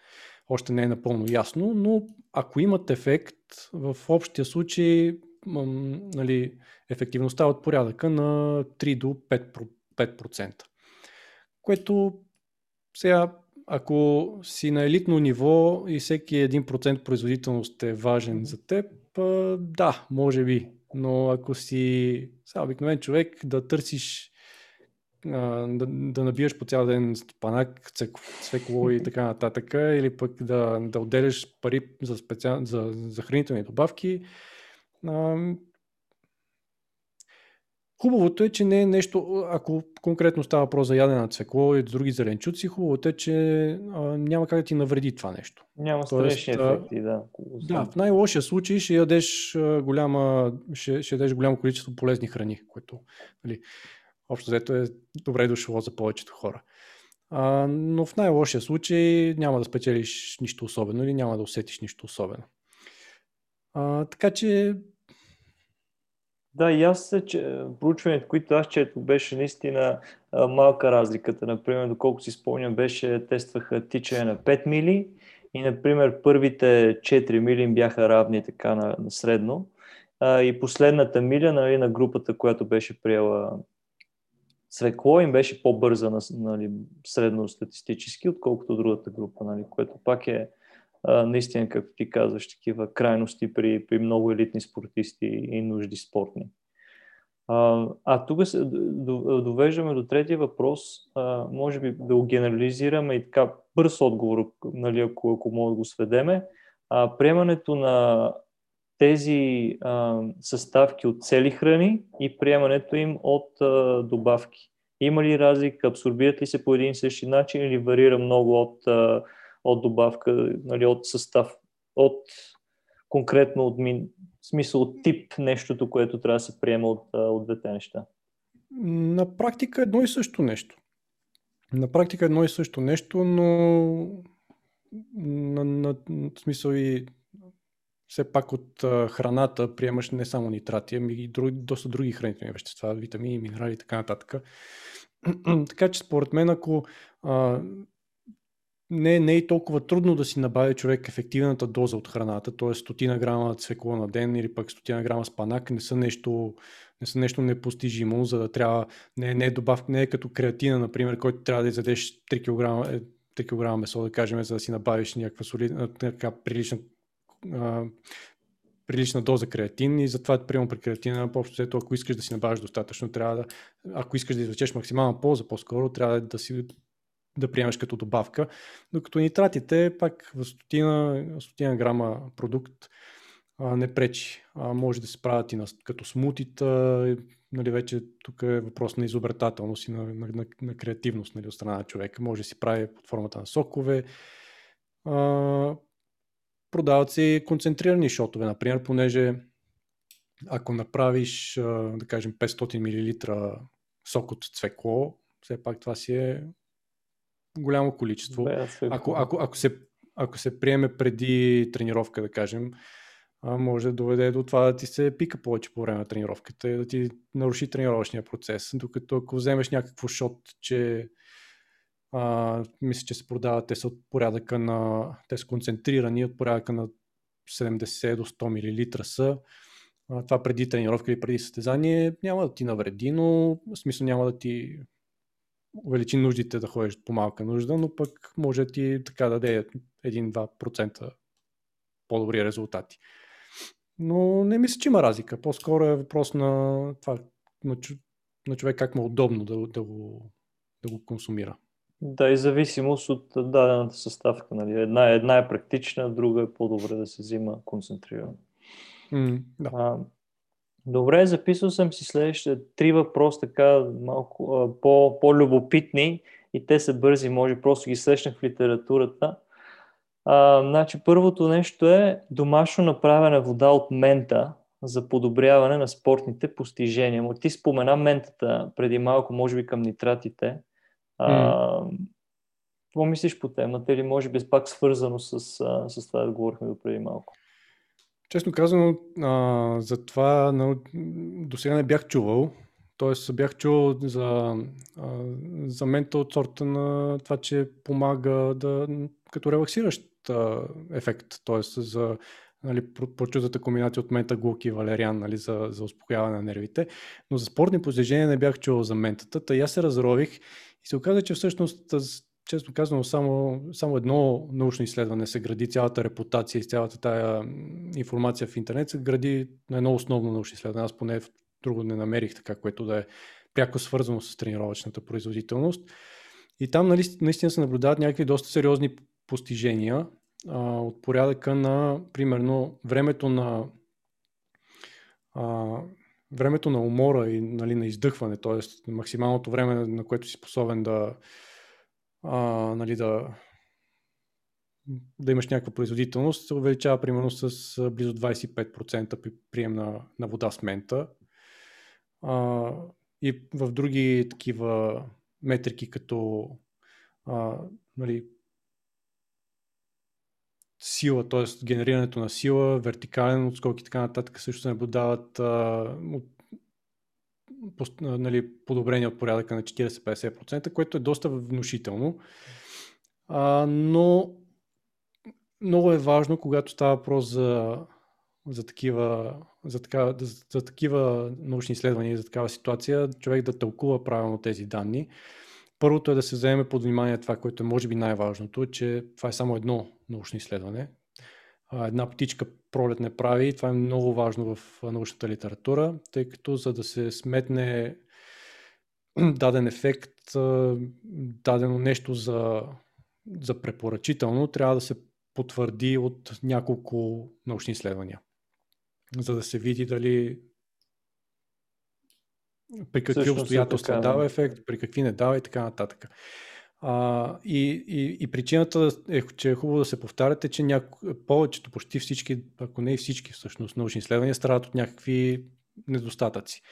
още не е напълно ясно, но ако имат ефект, в общия случай нали, ефективността е от порядъка на 3 до 5%. 5%. Което сега, ако си на елитно ниво и всеки 1% производителност е важен за теб, да, може би. Но ако си обикновен човек да търсиш да, да набиеш по цял ден стопанак, цвекло и така нататък, или пък да, да отделяш пари за, специал, за, за хранителни добавки. Хубавото е, че не е нещо, ако конкретно става въпрос за ядене на цвекло и други зеленчуци, хубавото е, че а, няма как да ти навреди това нещо. Няма странични ефекти, да. Да, в най-лошия случай ще ядеш голяма, ще, ще ядеш голямо количество полезни храни, което нали, общо взето е добре дошло за повечето хора. А, но в най-лошия случай няма да спечелиш нищо особено или няма да усетиш нищо особено. А, така че. Да, и аз се, че проучването, които аз чето, беше наистина малка разликата. Например, доколко си спомням, беше тестваха тичане на 5 мили и, например, първите 4 мили им бяха равни така на, на средно. А, и последната миля нали, на групата, която беше приела свекло им беше по-бърза нали, средностатистически, отколкото другата група, нали, което пак е наистина, както ти казваш, такива крайности при, при много елитни спортисти и нужди спортни. А, а тук се довеждаме до третия въпрос, а, може би да го генерализираме и така бърз отговор, нали, ако, ако мога да го сведеме. А, приемането на тези а, съставки от цели храни и приемането им от а, добавки. Има ли разлика, абсорбират ли се по един и същи начин или варира много от, а, от добавка, нали, от състав, от конкретно от мин, в смисъл от тип нещото, което трябва да се приема от, от двете неща? На практика едно и също нещо. На практика едно и също нещо, но на, на, на смисъл и все пак от храната приемаш не само нитрати, ами и други, доста други хранителни вещества, витамини, минерали и така нататък. така че според мен, ако а, не, не е толкова трудно да си набави човек ефективната доза от храната, т.е. стотина грама цвекло на ден или пък стотина грама спанак не са нещо, не са нещо непостижимо, за да трябва, не, не е добавка, не е като креатина, например, който трябва да изядеш 3 кг, 3 кг месо, да кажем, за да си набавиш някаква солидна, прилична прилична доза креатин и затова, приема при креатина, общо ако искаш да си набавиш достатъчно, трябва да, ако искаш да извлечеш максимална полза, по-скоро трябва да си да приемаш като добавка. Докато нитратите, пак в стотина, стотина грама продукт а, не пречи. А, може да се правят и на, като смутита, нали, вече тук е въпрос на изобретателност и на, на, на, на креативност нали, от страна на човека. Може да си прави под формата на сокове. А, продават се концентрирани шотове, например, понеже ако направиш, да кажем, 500 мл сок от цвекло, все пак това си е голямо количество. Ако, ако, ако, се, ако се приеме преди тренировка, да кажем, може да доведе до това да ти се пика повече по време на тренировката и да ти наруши тренировъчния процес. Докато ако вземеш някакво шот, че а, мисля, че се продават, те са от порядъка на, те са концентрирани от порядъка на 70 до 100 мл са. А, това преди тренировка или преди състезание няма да ти навреди, но в смисъл няма да ти увеличи нуждите да ходиш по малка нужда, но пък може ти така да даде 1-2% по-добри резултати. Но не мисля, че има разлика. По-скоро е въпрос на това, на, на човек как му е удобно да, да, го, да го консумира. Да, и зависимост от дадената съставка. Нали? Една, една е практична, друга е по-добре да се взима концентрирано. Mm, да. а, добре, записал съм си следващите три въпроса, така малко а, по, по-любопитни и те са бързи, може просто ги срещнах в литературата. А, значи, първото нещо е домашно направена вода от мента за подобряване на спортните постижения. Ти спомена ментата преди малко, може би към нитратите. Какво мислиш по темата или може би пак свързано с, с това да говорихме до преди малко? Честно казано, а, за това до сега не бях чувал. Тоест бях чувал за, а, за мента от сорта на това, че помага да, като релаксиращ а, ефект. Тоест за нали, прочутата комбинация от мента, глук и валериан нали, за, за успокояване на нервите. Но за спортни постижения не бях чувал за ментата. Та я се разрових се оказа, че всъщност, често казано, само, само едно научно изследване се гради, цялата репутация и цялата тая информация в интернет се гради на едно основно научно изследване. Аз поне друго не намерих така, което да е пряко свързано с тренировъчната производителност. И там нали, наистина се наблюдават някакви доста сериозни постижения а, от порядъка на, примерно, времето на а, времето на умора и нали, на издъхване, т.е. максималното време, на което си способен да, а, нали, да, да имаш някаква производителност, се увеличава примерно с близо 25% при прием на, на вода с мента. А, и в други такива метрики, като а, нали, сила, т.е. генерирането на сила, вертикален отскок и така нататък също се наблюдават а, от, по, нали, подобрение от порядъка на 40-50%, което е доста внушително. А, но много е важно, когато става въпрос за, за, такива, за, така, за, за такива научни изследвания за такава ситуация, човек да тълкува правилно тези данни. Първото е да се вземе под внимание това, което е може би най-важното, че това е само едно научно изследване. Една птичка пролет не прави това е много важно в научната литература, тъй като за да се сметне даден ефект, дадено нещо за, за препоръчително, трябва да се потвърди от няколко научни изследвания, за да се види дали при какви Също обстоятелства така, дава ефект, при какви не дава и така нататък. А, и, и, и причината е, че е хубаво да се повтаряте, че няко... повечето, почти всички, ако не и всички всъщност научни изследвания страдат от някакви недостатъци.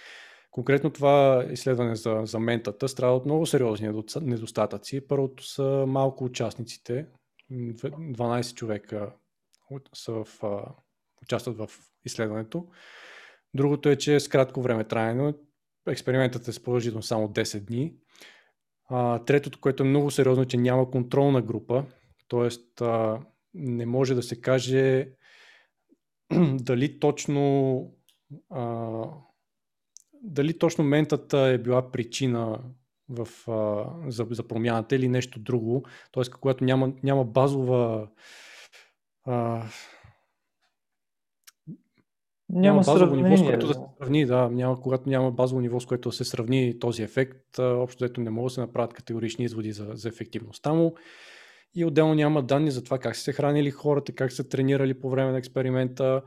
Конкретно това изследване за, за ментата страда от много сериозни недостатъци. Първото са малко участниците, 12 човека са в, участват в изследването. Другото е, че е с кратко време трайно, експериментът е с продължителност само 10 дни. А, третото, което е много сериозно, е, че няма контролна група, а, не може да се каже дали точно а, дали точно ментата е била причина в, а, за, за промяната или нещо друго. Тоест, когато няма, няма базова а, няма, базово ниво, с което да се сравни, да, няма, когато няма базово ниво, с което да се сравни този ефект, общо дето не могат да се направят категорични изводи за, за ефективността му. И отделно няма данни за това как са се хранили хората, как са тренирали по време на експеримента,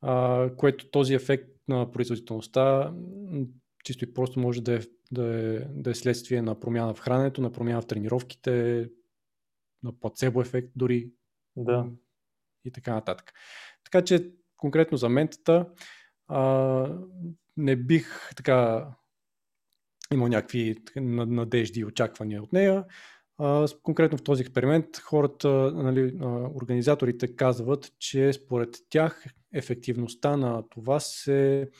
а, което този ефект на производителността чисто и просто може да е, да, е, да е следствие на промяна в храненето, на промяна в тренировките, на плацебо ефект дори. Да. И така нататък. Така че конкретно за ментата а, не бих така имал някакви надежди и очаквания от нея. А, конкретно в този експеримент хората, нали, организаторите казват, че според тях ефективността на това се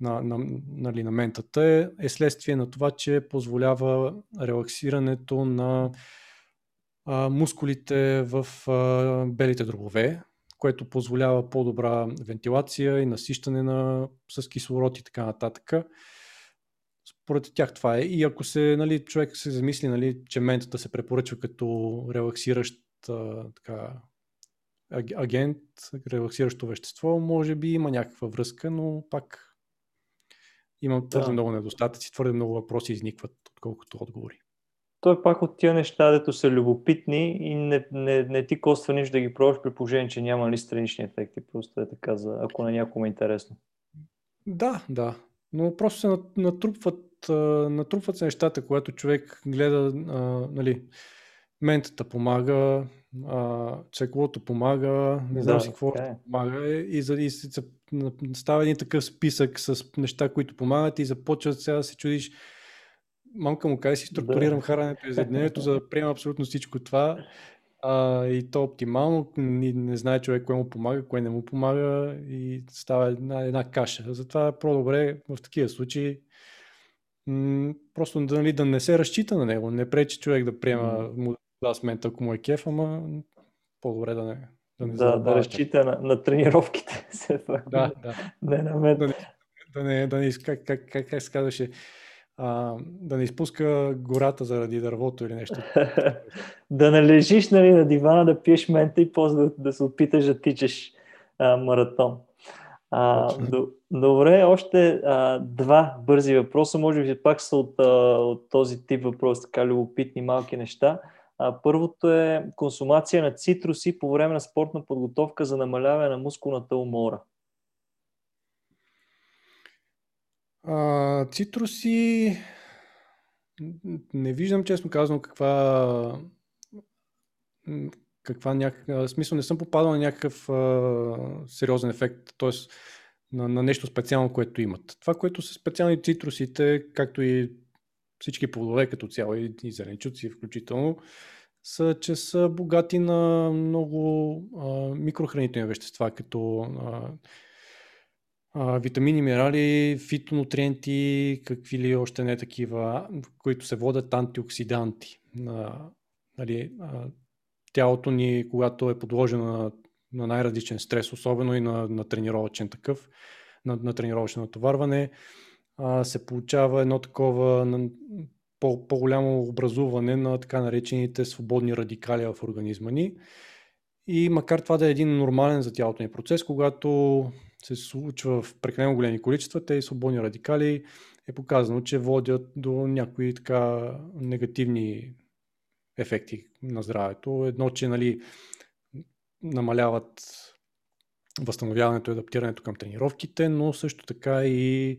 на, на, нали, на ментата е, е следствие на това, че позволява релаксирането на а, мускулите в а, белите дробове, което позволява по-добра вентилация и насищане на, с кислород и така нататък. Според тях това е. И ако се, нали, човек се замисли, нали, че ментата се препоръчва като релаксиращ а, така, агент, релаксиращо вещество, може би има някаква връзка, но пак има твърде да. много недостатъци, твърде много въпроси изникват, отколкото отговори. Той пак от тия неща, дето са любопитни и не, не, не ти коства нищо да ги пробваш при положение, че няма ли странични ефекти. Просто е така, за, ако на някому е интересно. Да, да. Но просто се натрупват, натрупват се нещата, когато човек гледа, а, нали, ментата помага, циклото помага, не знам да, си какво е. помага и, за, и става един такъв списък с неща, които помагат и започват сега да се чудиш мамка му каже си структурирам да. храненето ежедневието, за да приема абсолютно всичко това а, и то оптимално, не, не знае човек кое му помага, кое не му помага и става една, една каша. Затова е по-добре в такива случаи м- просто да, нали, да не се разчита на него, не пречи човек да приема класмент, ако му е кеф, ама по-добре да не. Да, не да, да разчита на, на тренировките. да, да. Не на мен. Да не, да не, да не как, как, как, как се казваше, а, да не изпуска гората заради дървото или нещо. да не лежиш нали, на дивана, да пиеш мента и после да, да се опиташ да тичаш а, маратон. А, до, добре, още а, два бързи въпроса. Може би пак са от, а, от този тип въпрос, така любопитни малки неща. А, първото е консумация на цитруси по време на спортна подготовка за намаляване на мускулната умора. А, цитруси не виждам честно казано каква каква някаква, смисъл не съм попадал на някакъв а, сериозен ефект, т.е. На, на нещо специално, което имат. Това, което са специални цитрусите, както и всички плодове като цяло и, и зеленчуци включително, са, че са богати на много а, микрохранителни вещества, като а, а, витамини, минерали, фитонутриенти, какви ли още не такива, които се водят антиоксиданти. На, нали, а, тялото ни, когато е подложено на, на най-различен стрес, особено и на, на тренировачен такъв, на, на тренировъчно натоварване, а, се получава едно такова по- по-голямо образуване на така наречените свободни радикали в организма ни. И макар това да е един нормален за тялото ни процес, когато се случва в прекалено големи количества, тези свободни радикали е показано, че водят до някои така негативни ефекти на здравето. Едно, че нали, намаляват възстановяването и адаптирането към тренировките, но също така и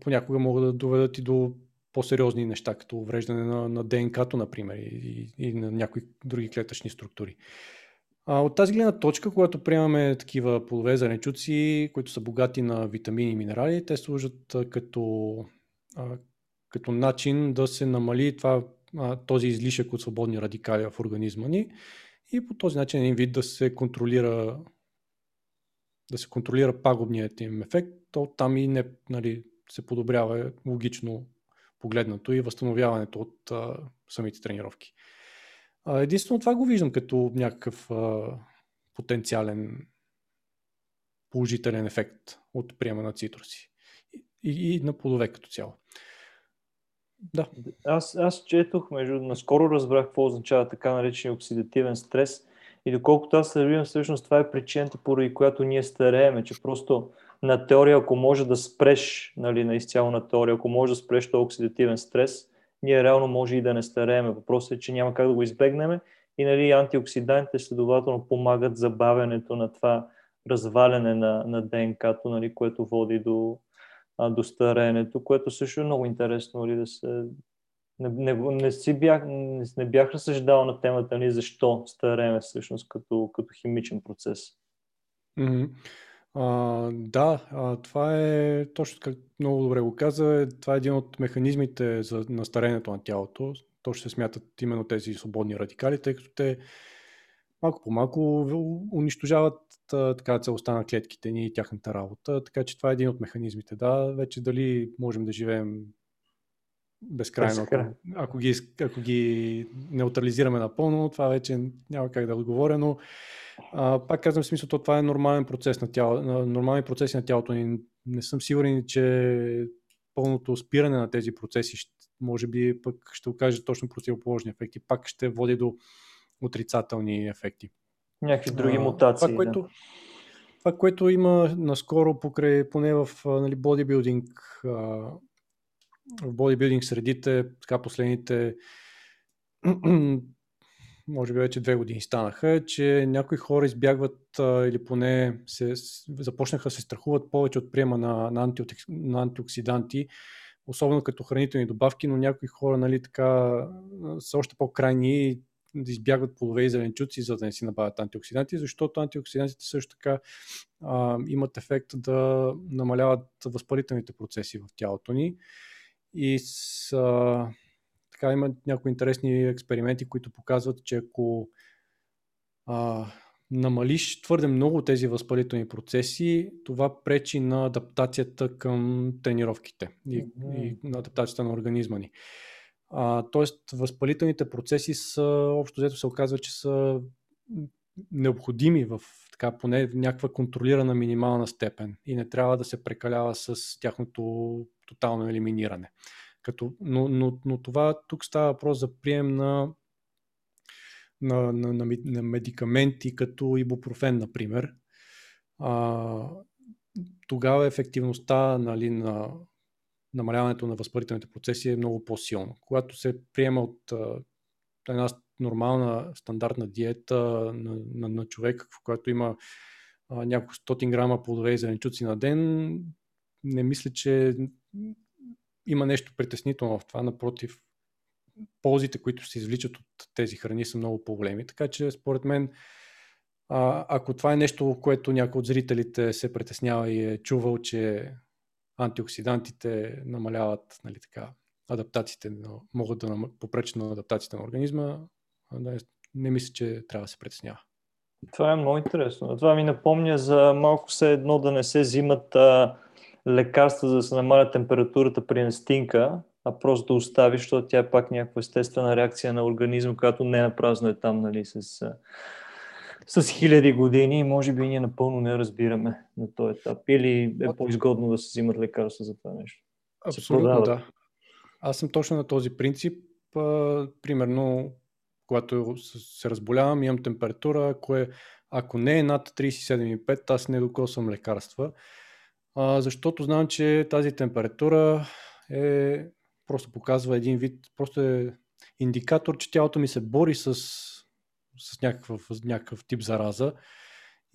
понякога могат да доведат и до по-сериозни неща, като увреждане на, на ДНК-то, например, и, и на някои други клетъчни структури. От тази гледна точка, когато приемаме такива плодове зеленчуци, които са богати на витамини и минерали, те служат като, като начин да се намали това, този излишък от свободни радикали в организма ни и по този начин един вид да се контролира да се контролира пагубният им ефект, то там и не, нали, се подобрява логично погледнато и възстановяването от а, самите тренировки. Единствено това го виждам като някакъв а, потенциален положителен ефект от приема на цитруси и, и на плодове като цяло. Да. Аз, аз четох, между наскоро разбрах какво означава така наречен оксидативен стрес и доколкото аз разбирам, всъщност това е причината, поради която ние старееме, че просто на теория, ако може да спреш, нали, на изцяло на теория, ако може да спреш този оксидативен стрес, ние реално може и да не старееме. Въпросът е, че няма как да го избегнем и нали, антиоксидантите следователно помагат забавянето на това разваляне на, на ДНК-то, нали, което води до, а, до стареенето, което също е много интересно нали, да се... Не, не, не, си бях, не, не бях разсъждал на темата нали, защо старееме всъщност като, като химичен процес. Mm-hmm. А, да, а, това е точно как много добре го каза. Това е един от механизмите за настарението на тялото. То ще се смятат именно тези свободни радикали, тъй като те малко по малко унищожават така целостта на клетките ни и тяхната работа. Така че това е един от механизмите. Да, вече дали можем да живеем безкрайно, ако, ако, ги, ако ги неутрализираме напълно, това вече няма как да отговоря, но а, пак казвам в смисъл, то това е нормален процес на тяло, нормални процеси на тялото ни. Не съм сигурен, че пълното спиране на тези процеси може би пък ще окаже точно противоположни ефекти. Пак ще води до отрицателни ефекти. Някакви други а, мутации. Това, което, да. това, което има наскоро покрай, поне в нали, бодибилдинг, в бодибилдинг средите, така последните може би вече две години станаха, че някои хора избягват или поне се, започнаха да се страхуват повече от приема на, на, анти, на антиоксиданти, особено като хранителни добавки, но някои хора нали, така, са още по-крайни да избягват плодове и зеленчуци, за да не си набавят антиоксиданти, защото антиоксидантите също така а, имат ефект да намаляват възпалителните процеси в тялото ни. И с, а, така има някои интересни експерименти, които показват, че ако а, намалиш твърде много тези възпалителни процеси, това пречи на адаптацията към тренировките и, mm-hmm. и на адаптацията на организма ни. А, тоест, възпалителните процеси са, общо взето се оказва, че са необходими в така поне в някаква контролирана минимална степен и не трябва да се прекалява с тяхното тотално елиминиране. Като, но, но, но това тук става въпрос за прием на, на, на, на, на медикаменти като ибупрофен, например. А, тогава ефективността нали, на намаляването на възпалителните процеси е много по-силно. Когато се приема от а, една нормална стандартна диета на, на, на човек, в която има няколко стотин грама плодове и зеленчуци на ден, не мисля, че има нещо притеснително в това. Напротив, ползите, които се извличат от тези храни са много по-големи. Така че, според мен, ако това е нещо, което някой от зрителите се притеснява и е чувал, че антиоксидантите намаляват нали, така, адаптациите, могат да попречат на адаптацията на организма, не, не мисля, че трябва да се притеснява. Това е много интересно. Това ми напомня за малко се едно да не се взимат а, лекарства, за да се намаля температурата при настинка, а просто да оставиш, защото тя е пак някаква естествена реакция на организма, която не е напразно е там, нали, с, с хиляди години и може би ние напълно не разбираме на този етап. Или е по-изгодно да се взимат лекарства за това нещо. Абсолютно, да. Аз съм точно на този принцип. Примерно, когато се разболявам, имам температура, ако, е, ако не е над 37,5, аз не докосвам лекарства а, защото знам, че тази температура е просто показва един вид, просто е индикатор, че тялото ми се бори с, с някакъв, някакъв тип зараза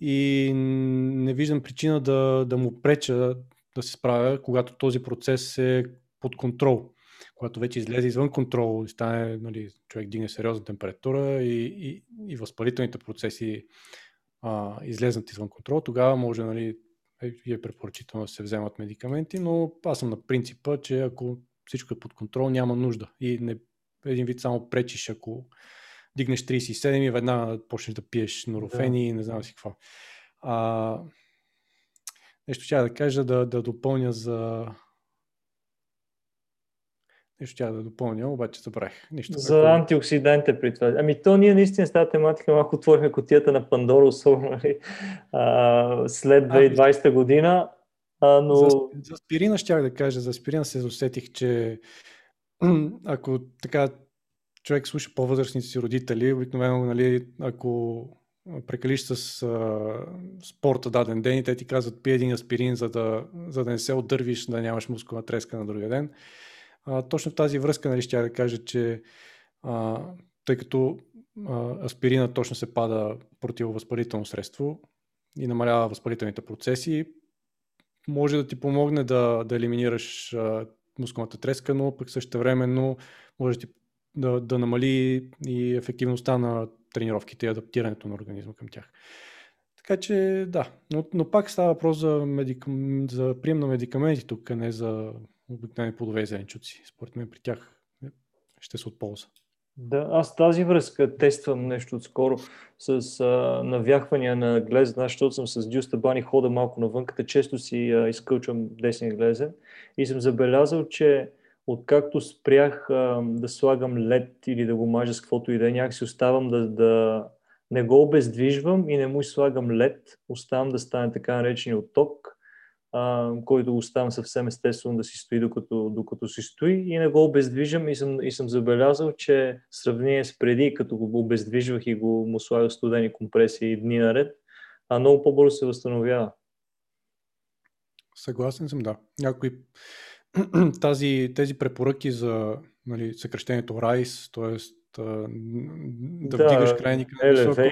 и не виждам причина да, да му преча да се справя, когато този процес е под контрол. Когато вече излезе извън контрол и стане, нали, човек дигне сериозна температура и, и, и възпалителните процеси а, излезнат извън контрол, тогава може нали, е, е препоръчително да се вземат медикаменти, но аз съм на принципа, че ако всичко е под контрол, няма нужда. И не, един вид само пречиш, ако дигнеш 37 и веднага почнеш да пиеш норофени да. и не знам си какво. А, нещо ще да кажа, да, да допълня за Нещо тя да допълня, обаче забравих. Нищо. За ако... антиоксидантите при това. Ами то ние наистина с тази тематика малко отворихме котията на Пандора, особено нали, след 2020 а, година. А, но... За, за аспирина щях да кажа. За аспирина се усетих, че ако така човек слуша по-възрастните си родители, обикновено, нали, ако прекалиш с а, спорта даден ден и те ти казват пи един аспирин, за да, за да не се отдървиш, да нямаш мускулна треска на другия ден. А, точно в тази връзка нали, ще да кажа, че а, тъй като а, аспирина точно се пада противовъзпалително средство и намалява възпалителните процеси, може да ти помогне да, да елиминираш а, мускулната треска, но пък също времено може да, да, да намали и ефективността на тренировките и адаптирането на организма към тях. Така че да, но, но пак става въпрос за, медикам, за прием на медикаменти тук, а не за обикновени плодове и зеленчуци. Според мен при тях ще се от полза. Да, аз тази връзка тествам нещо отскоро с а, навяхвания на глезен, защото съм с дюста бани хода малко навънката, често си а, изкълчвам десния глезен и съм забелязал, че откакто спрях а, да слагам лед или да го мажа с каквото и да е, някакси оставам да, да не го обездвижвам и не му слагам лед, оставам да стане така наречения отток а, който го оставям съвсем естествено да си стои докато, докато си стои и не го обездвижам и съм, и съм забелязал, че в сравнение с преди, като го обездвижвах и го му слагах студени компресии дни наред, а много по-бързо се възстановява. Съгласен съм, да. Някои тази, тези препоръки за нали, съкрещението RISE, т.е. да, да вдигаш крайника високо,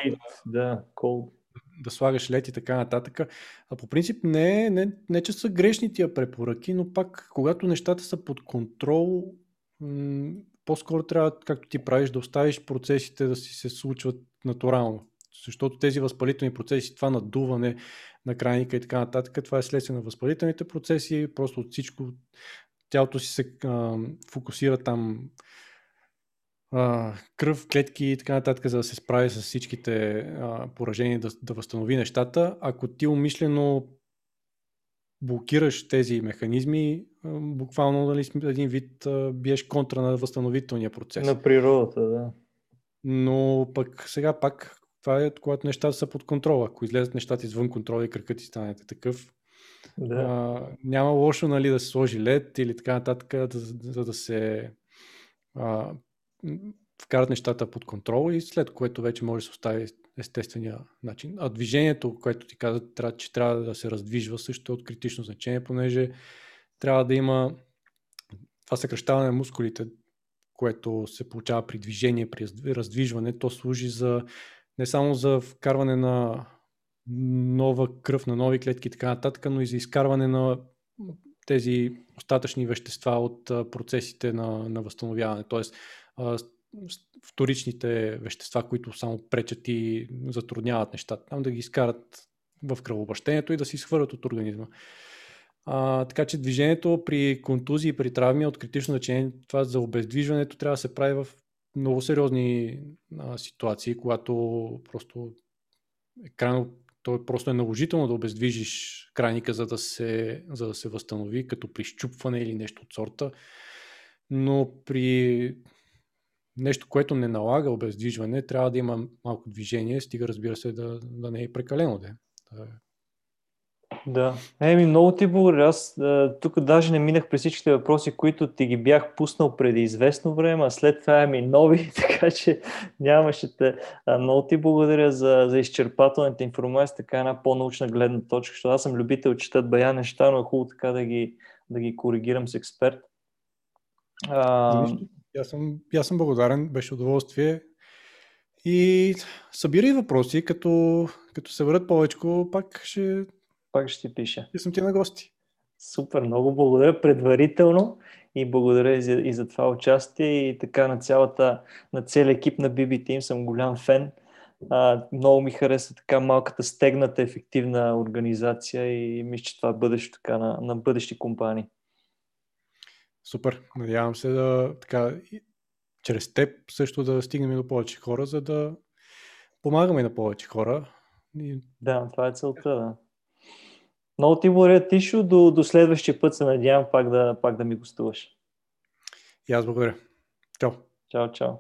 да, cold да слагаш лед и така нататък. А по принцип не, не, не че са грешни тия препоръки, но пак когато нещата са под контрол, м- по-скоро трябва, както ти правиш, да оставиш процесите да си се случват натурално. Защото тези възпалителни процеси, това надуване на крайника и така нататък, това е следствие на възпалителните процеси, просто от всичко тялото си се а, фокусира там кръв, клетки и така нататък, за да се справи с всичките а, поражения, да, да възстанови нещата. Ако ти умишлено блокираш тези механизми, буквално дали, един вид биеш контра на възстановителния процес. На природата, да. Но пък сега пак това е когато нещата са под контрол. Ако излезат нещата извън контрола и кръкът ти станете такъв, да. а, няма лошо нали, да се сложи лед или така нататък, за да, да, да се а, вкарат нещата под контрол и след което вече може да се остави естествения начин. А движението, което ти каза, че трябва да се раздвижва, също е от критично значение, понеже трябва да има това съкръщаване на мускулите, което се получава при движение, при раздвижване, то служи за не само за вкарване на нова кръв, на нови клетки и така нататък, но и за изкарване на тези остатъчни вещества от процесите на, на възстановяване. Тоест, вторичните вещества, които само пречат и затрудняват нещата, там да ги изкарат в кръвобащението и да си изхвърлят от организма. А, така че движението при контузии, при травми е от критично значение. Това за обездвижването трябва да се прави в много сериозни а, ситуации, когато просто е крайно, то е просто е наложително да обездвижиш крайника, за да се, за да се възстанови, като при щупване или нещо от сорта. Но при нещо, което не налага обездвижване, трябва да има малко движение, стига разбира се да, да не е прекалено. Да. Да. Еми, много ти благодаря. Аз тук даже не минах през всичките въпроси, които ти ги бях пуснал преди известно време, а след това ами нови, така че нямаше те. А, много ти благодаря за, за изчерпателната информация, така една по-научна гледна точка, защото аз съм любител, четат бая неща, но е хубаво така да ги, да ги коригирам с експерт. А, аз съм, аз съм благодарен, беше удоволствие. И събирай въпроси, като, като се върнат повече, пак ще... Пак ще ти пиша. И съм ти на гости. Супер, много благодаря предварително и благодаря и за, и за това участие и така на цялата, на целия екип на BB Team съм голям фен. А, много ми хареса така малката стегната ефективна организация и мисля, че това е бъдеще така на, на бъдещи компании. Супер. Надявам се да така, чрез теб също да стигнем до повече хора, за да помагаме на повече хора. И... Да, това е целта, да. Много ти благодаря, Тишо. До, до следващия път се надявам пак да, пак да ми гостуваш. И аз благодаря. Чао. Чао, чао.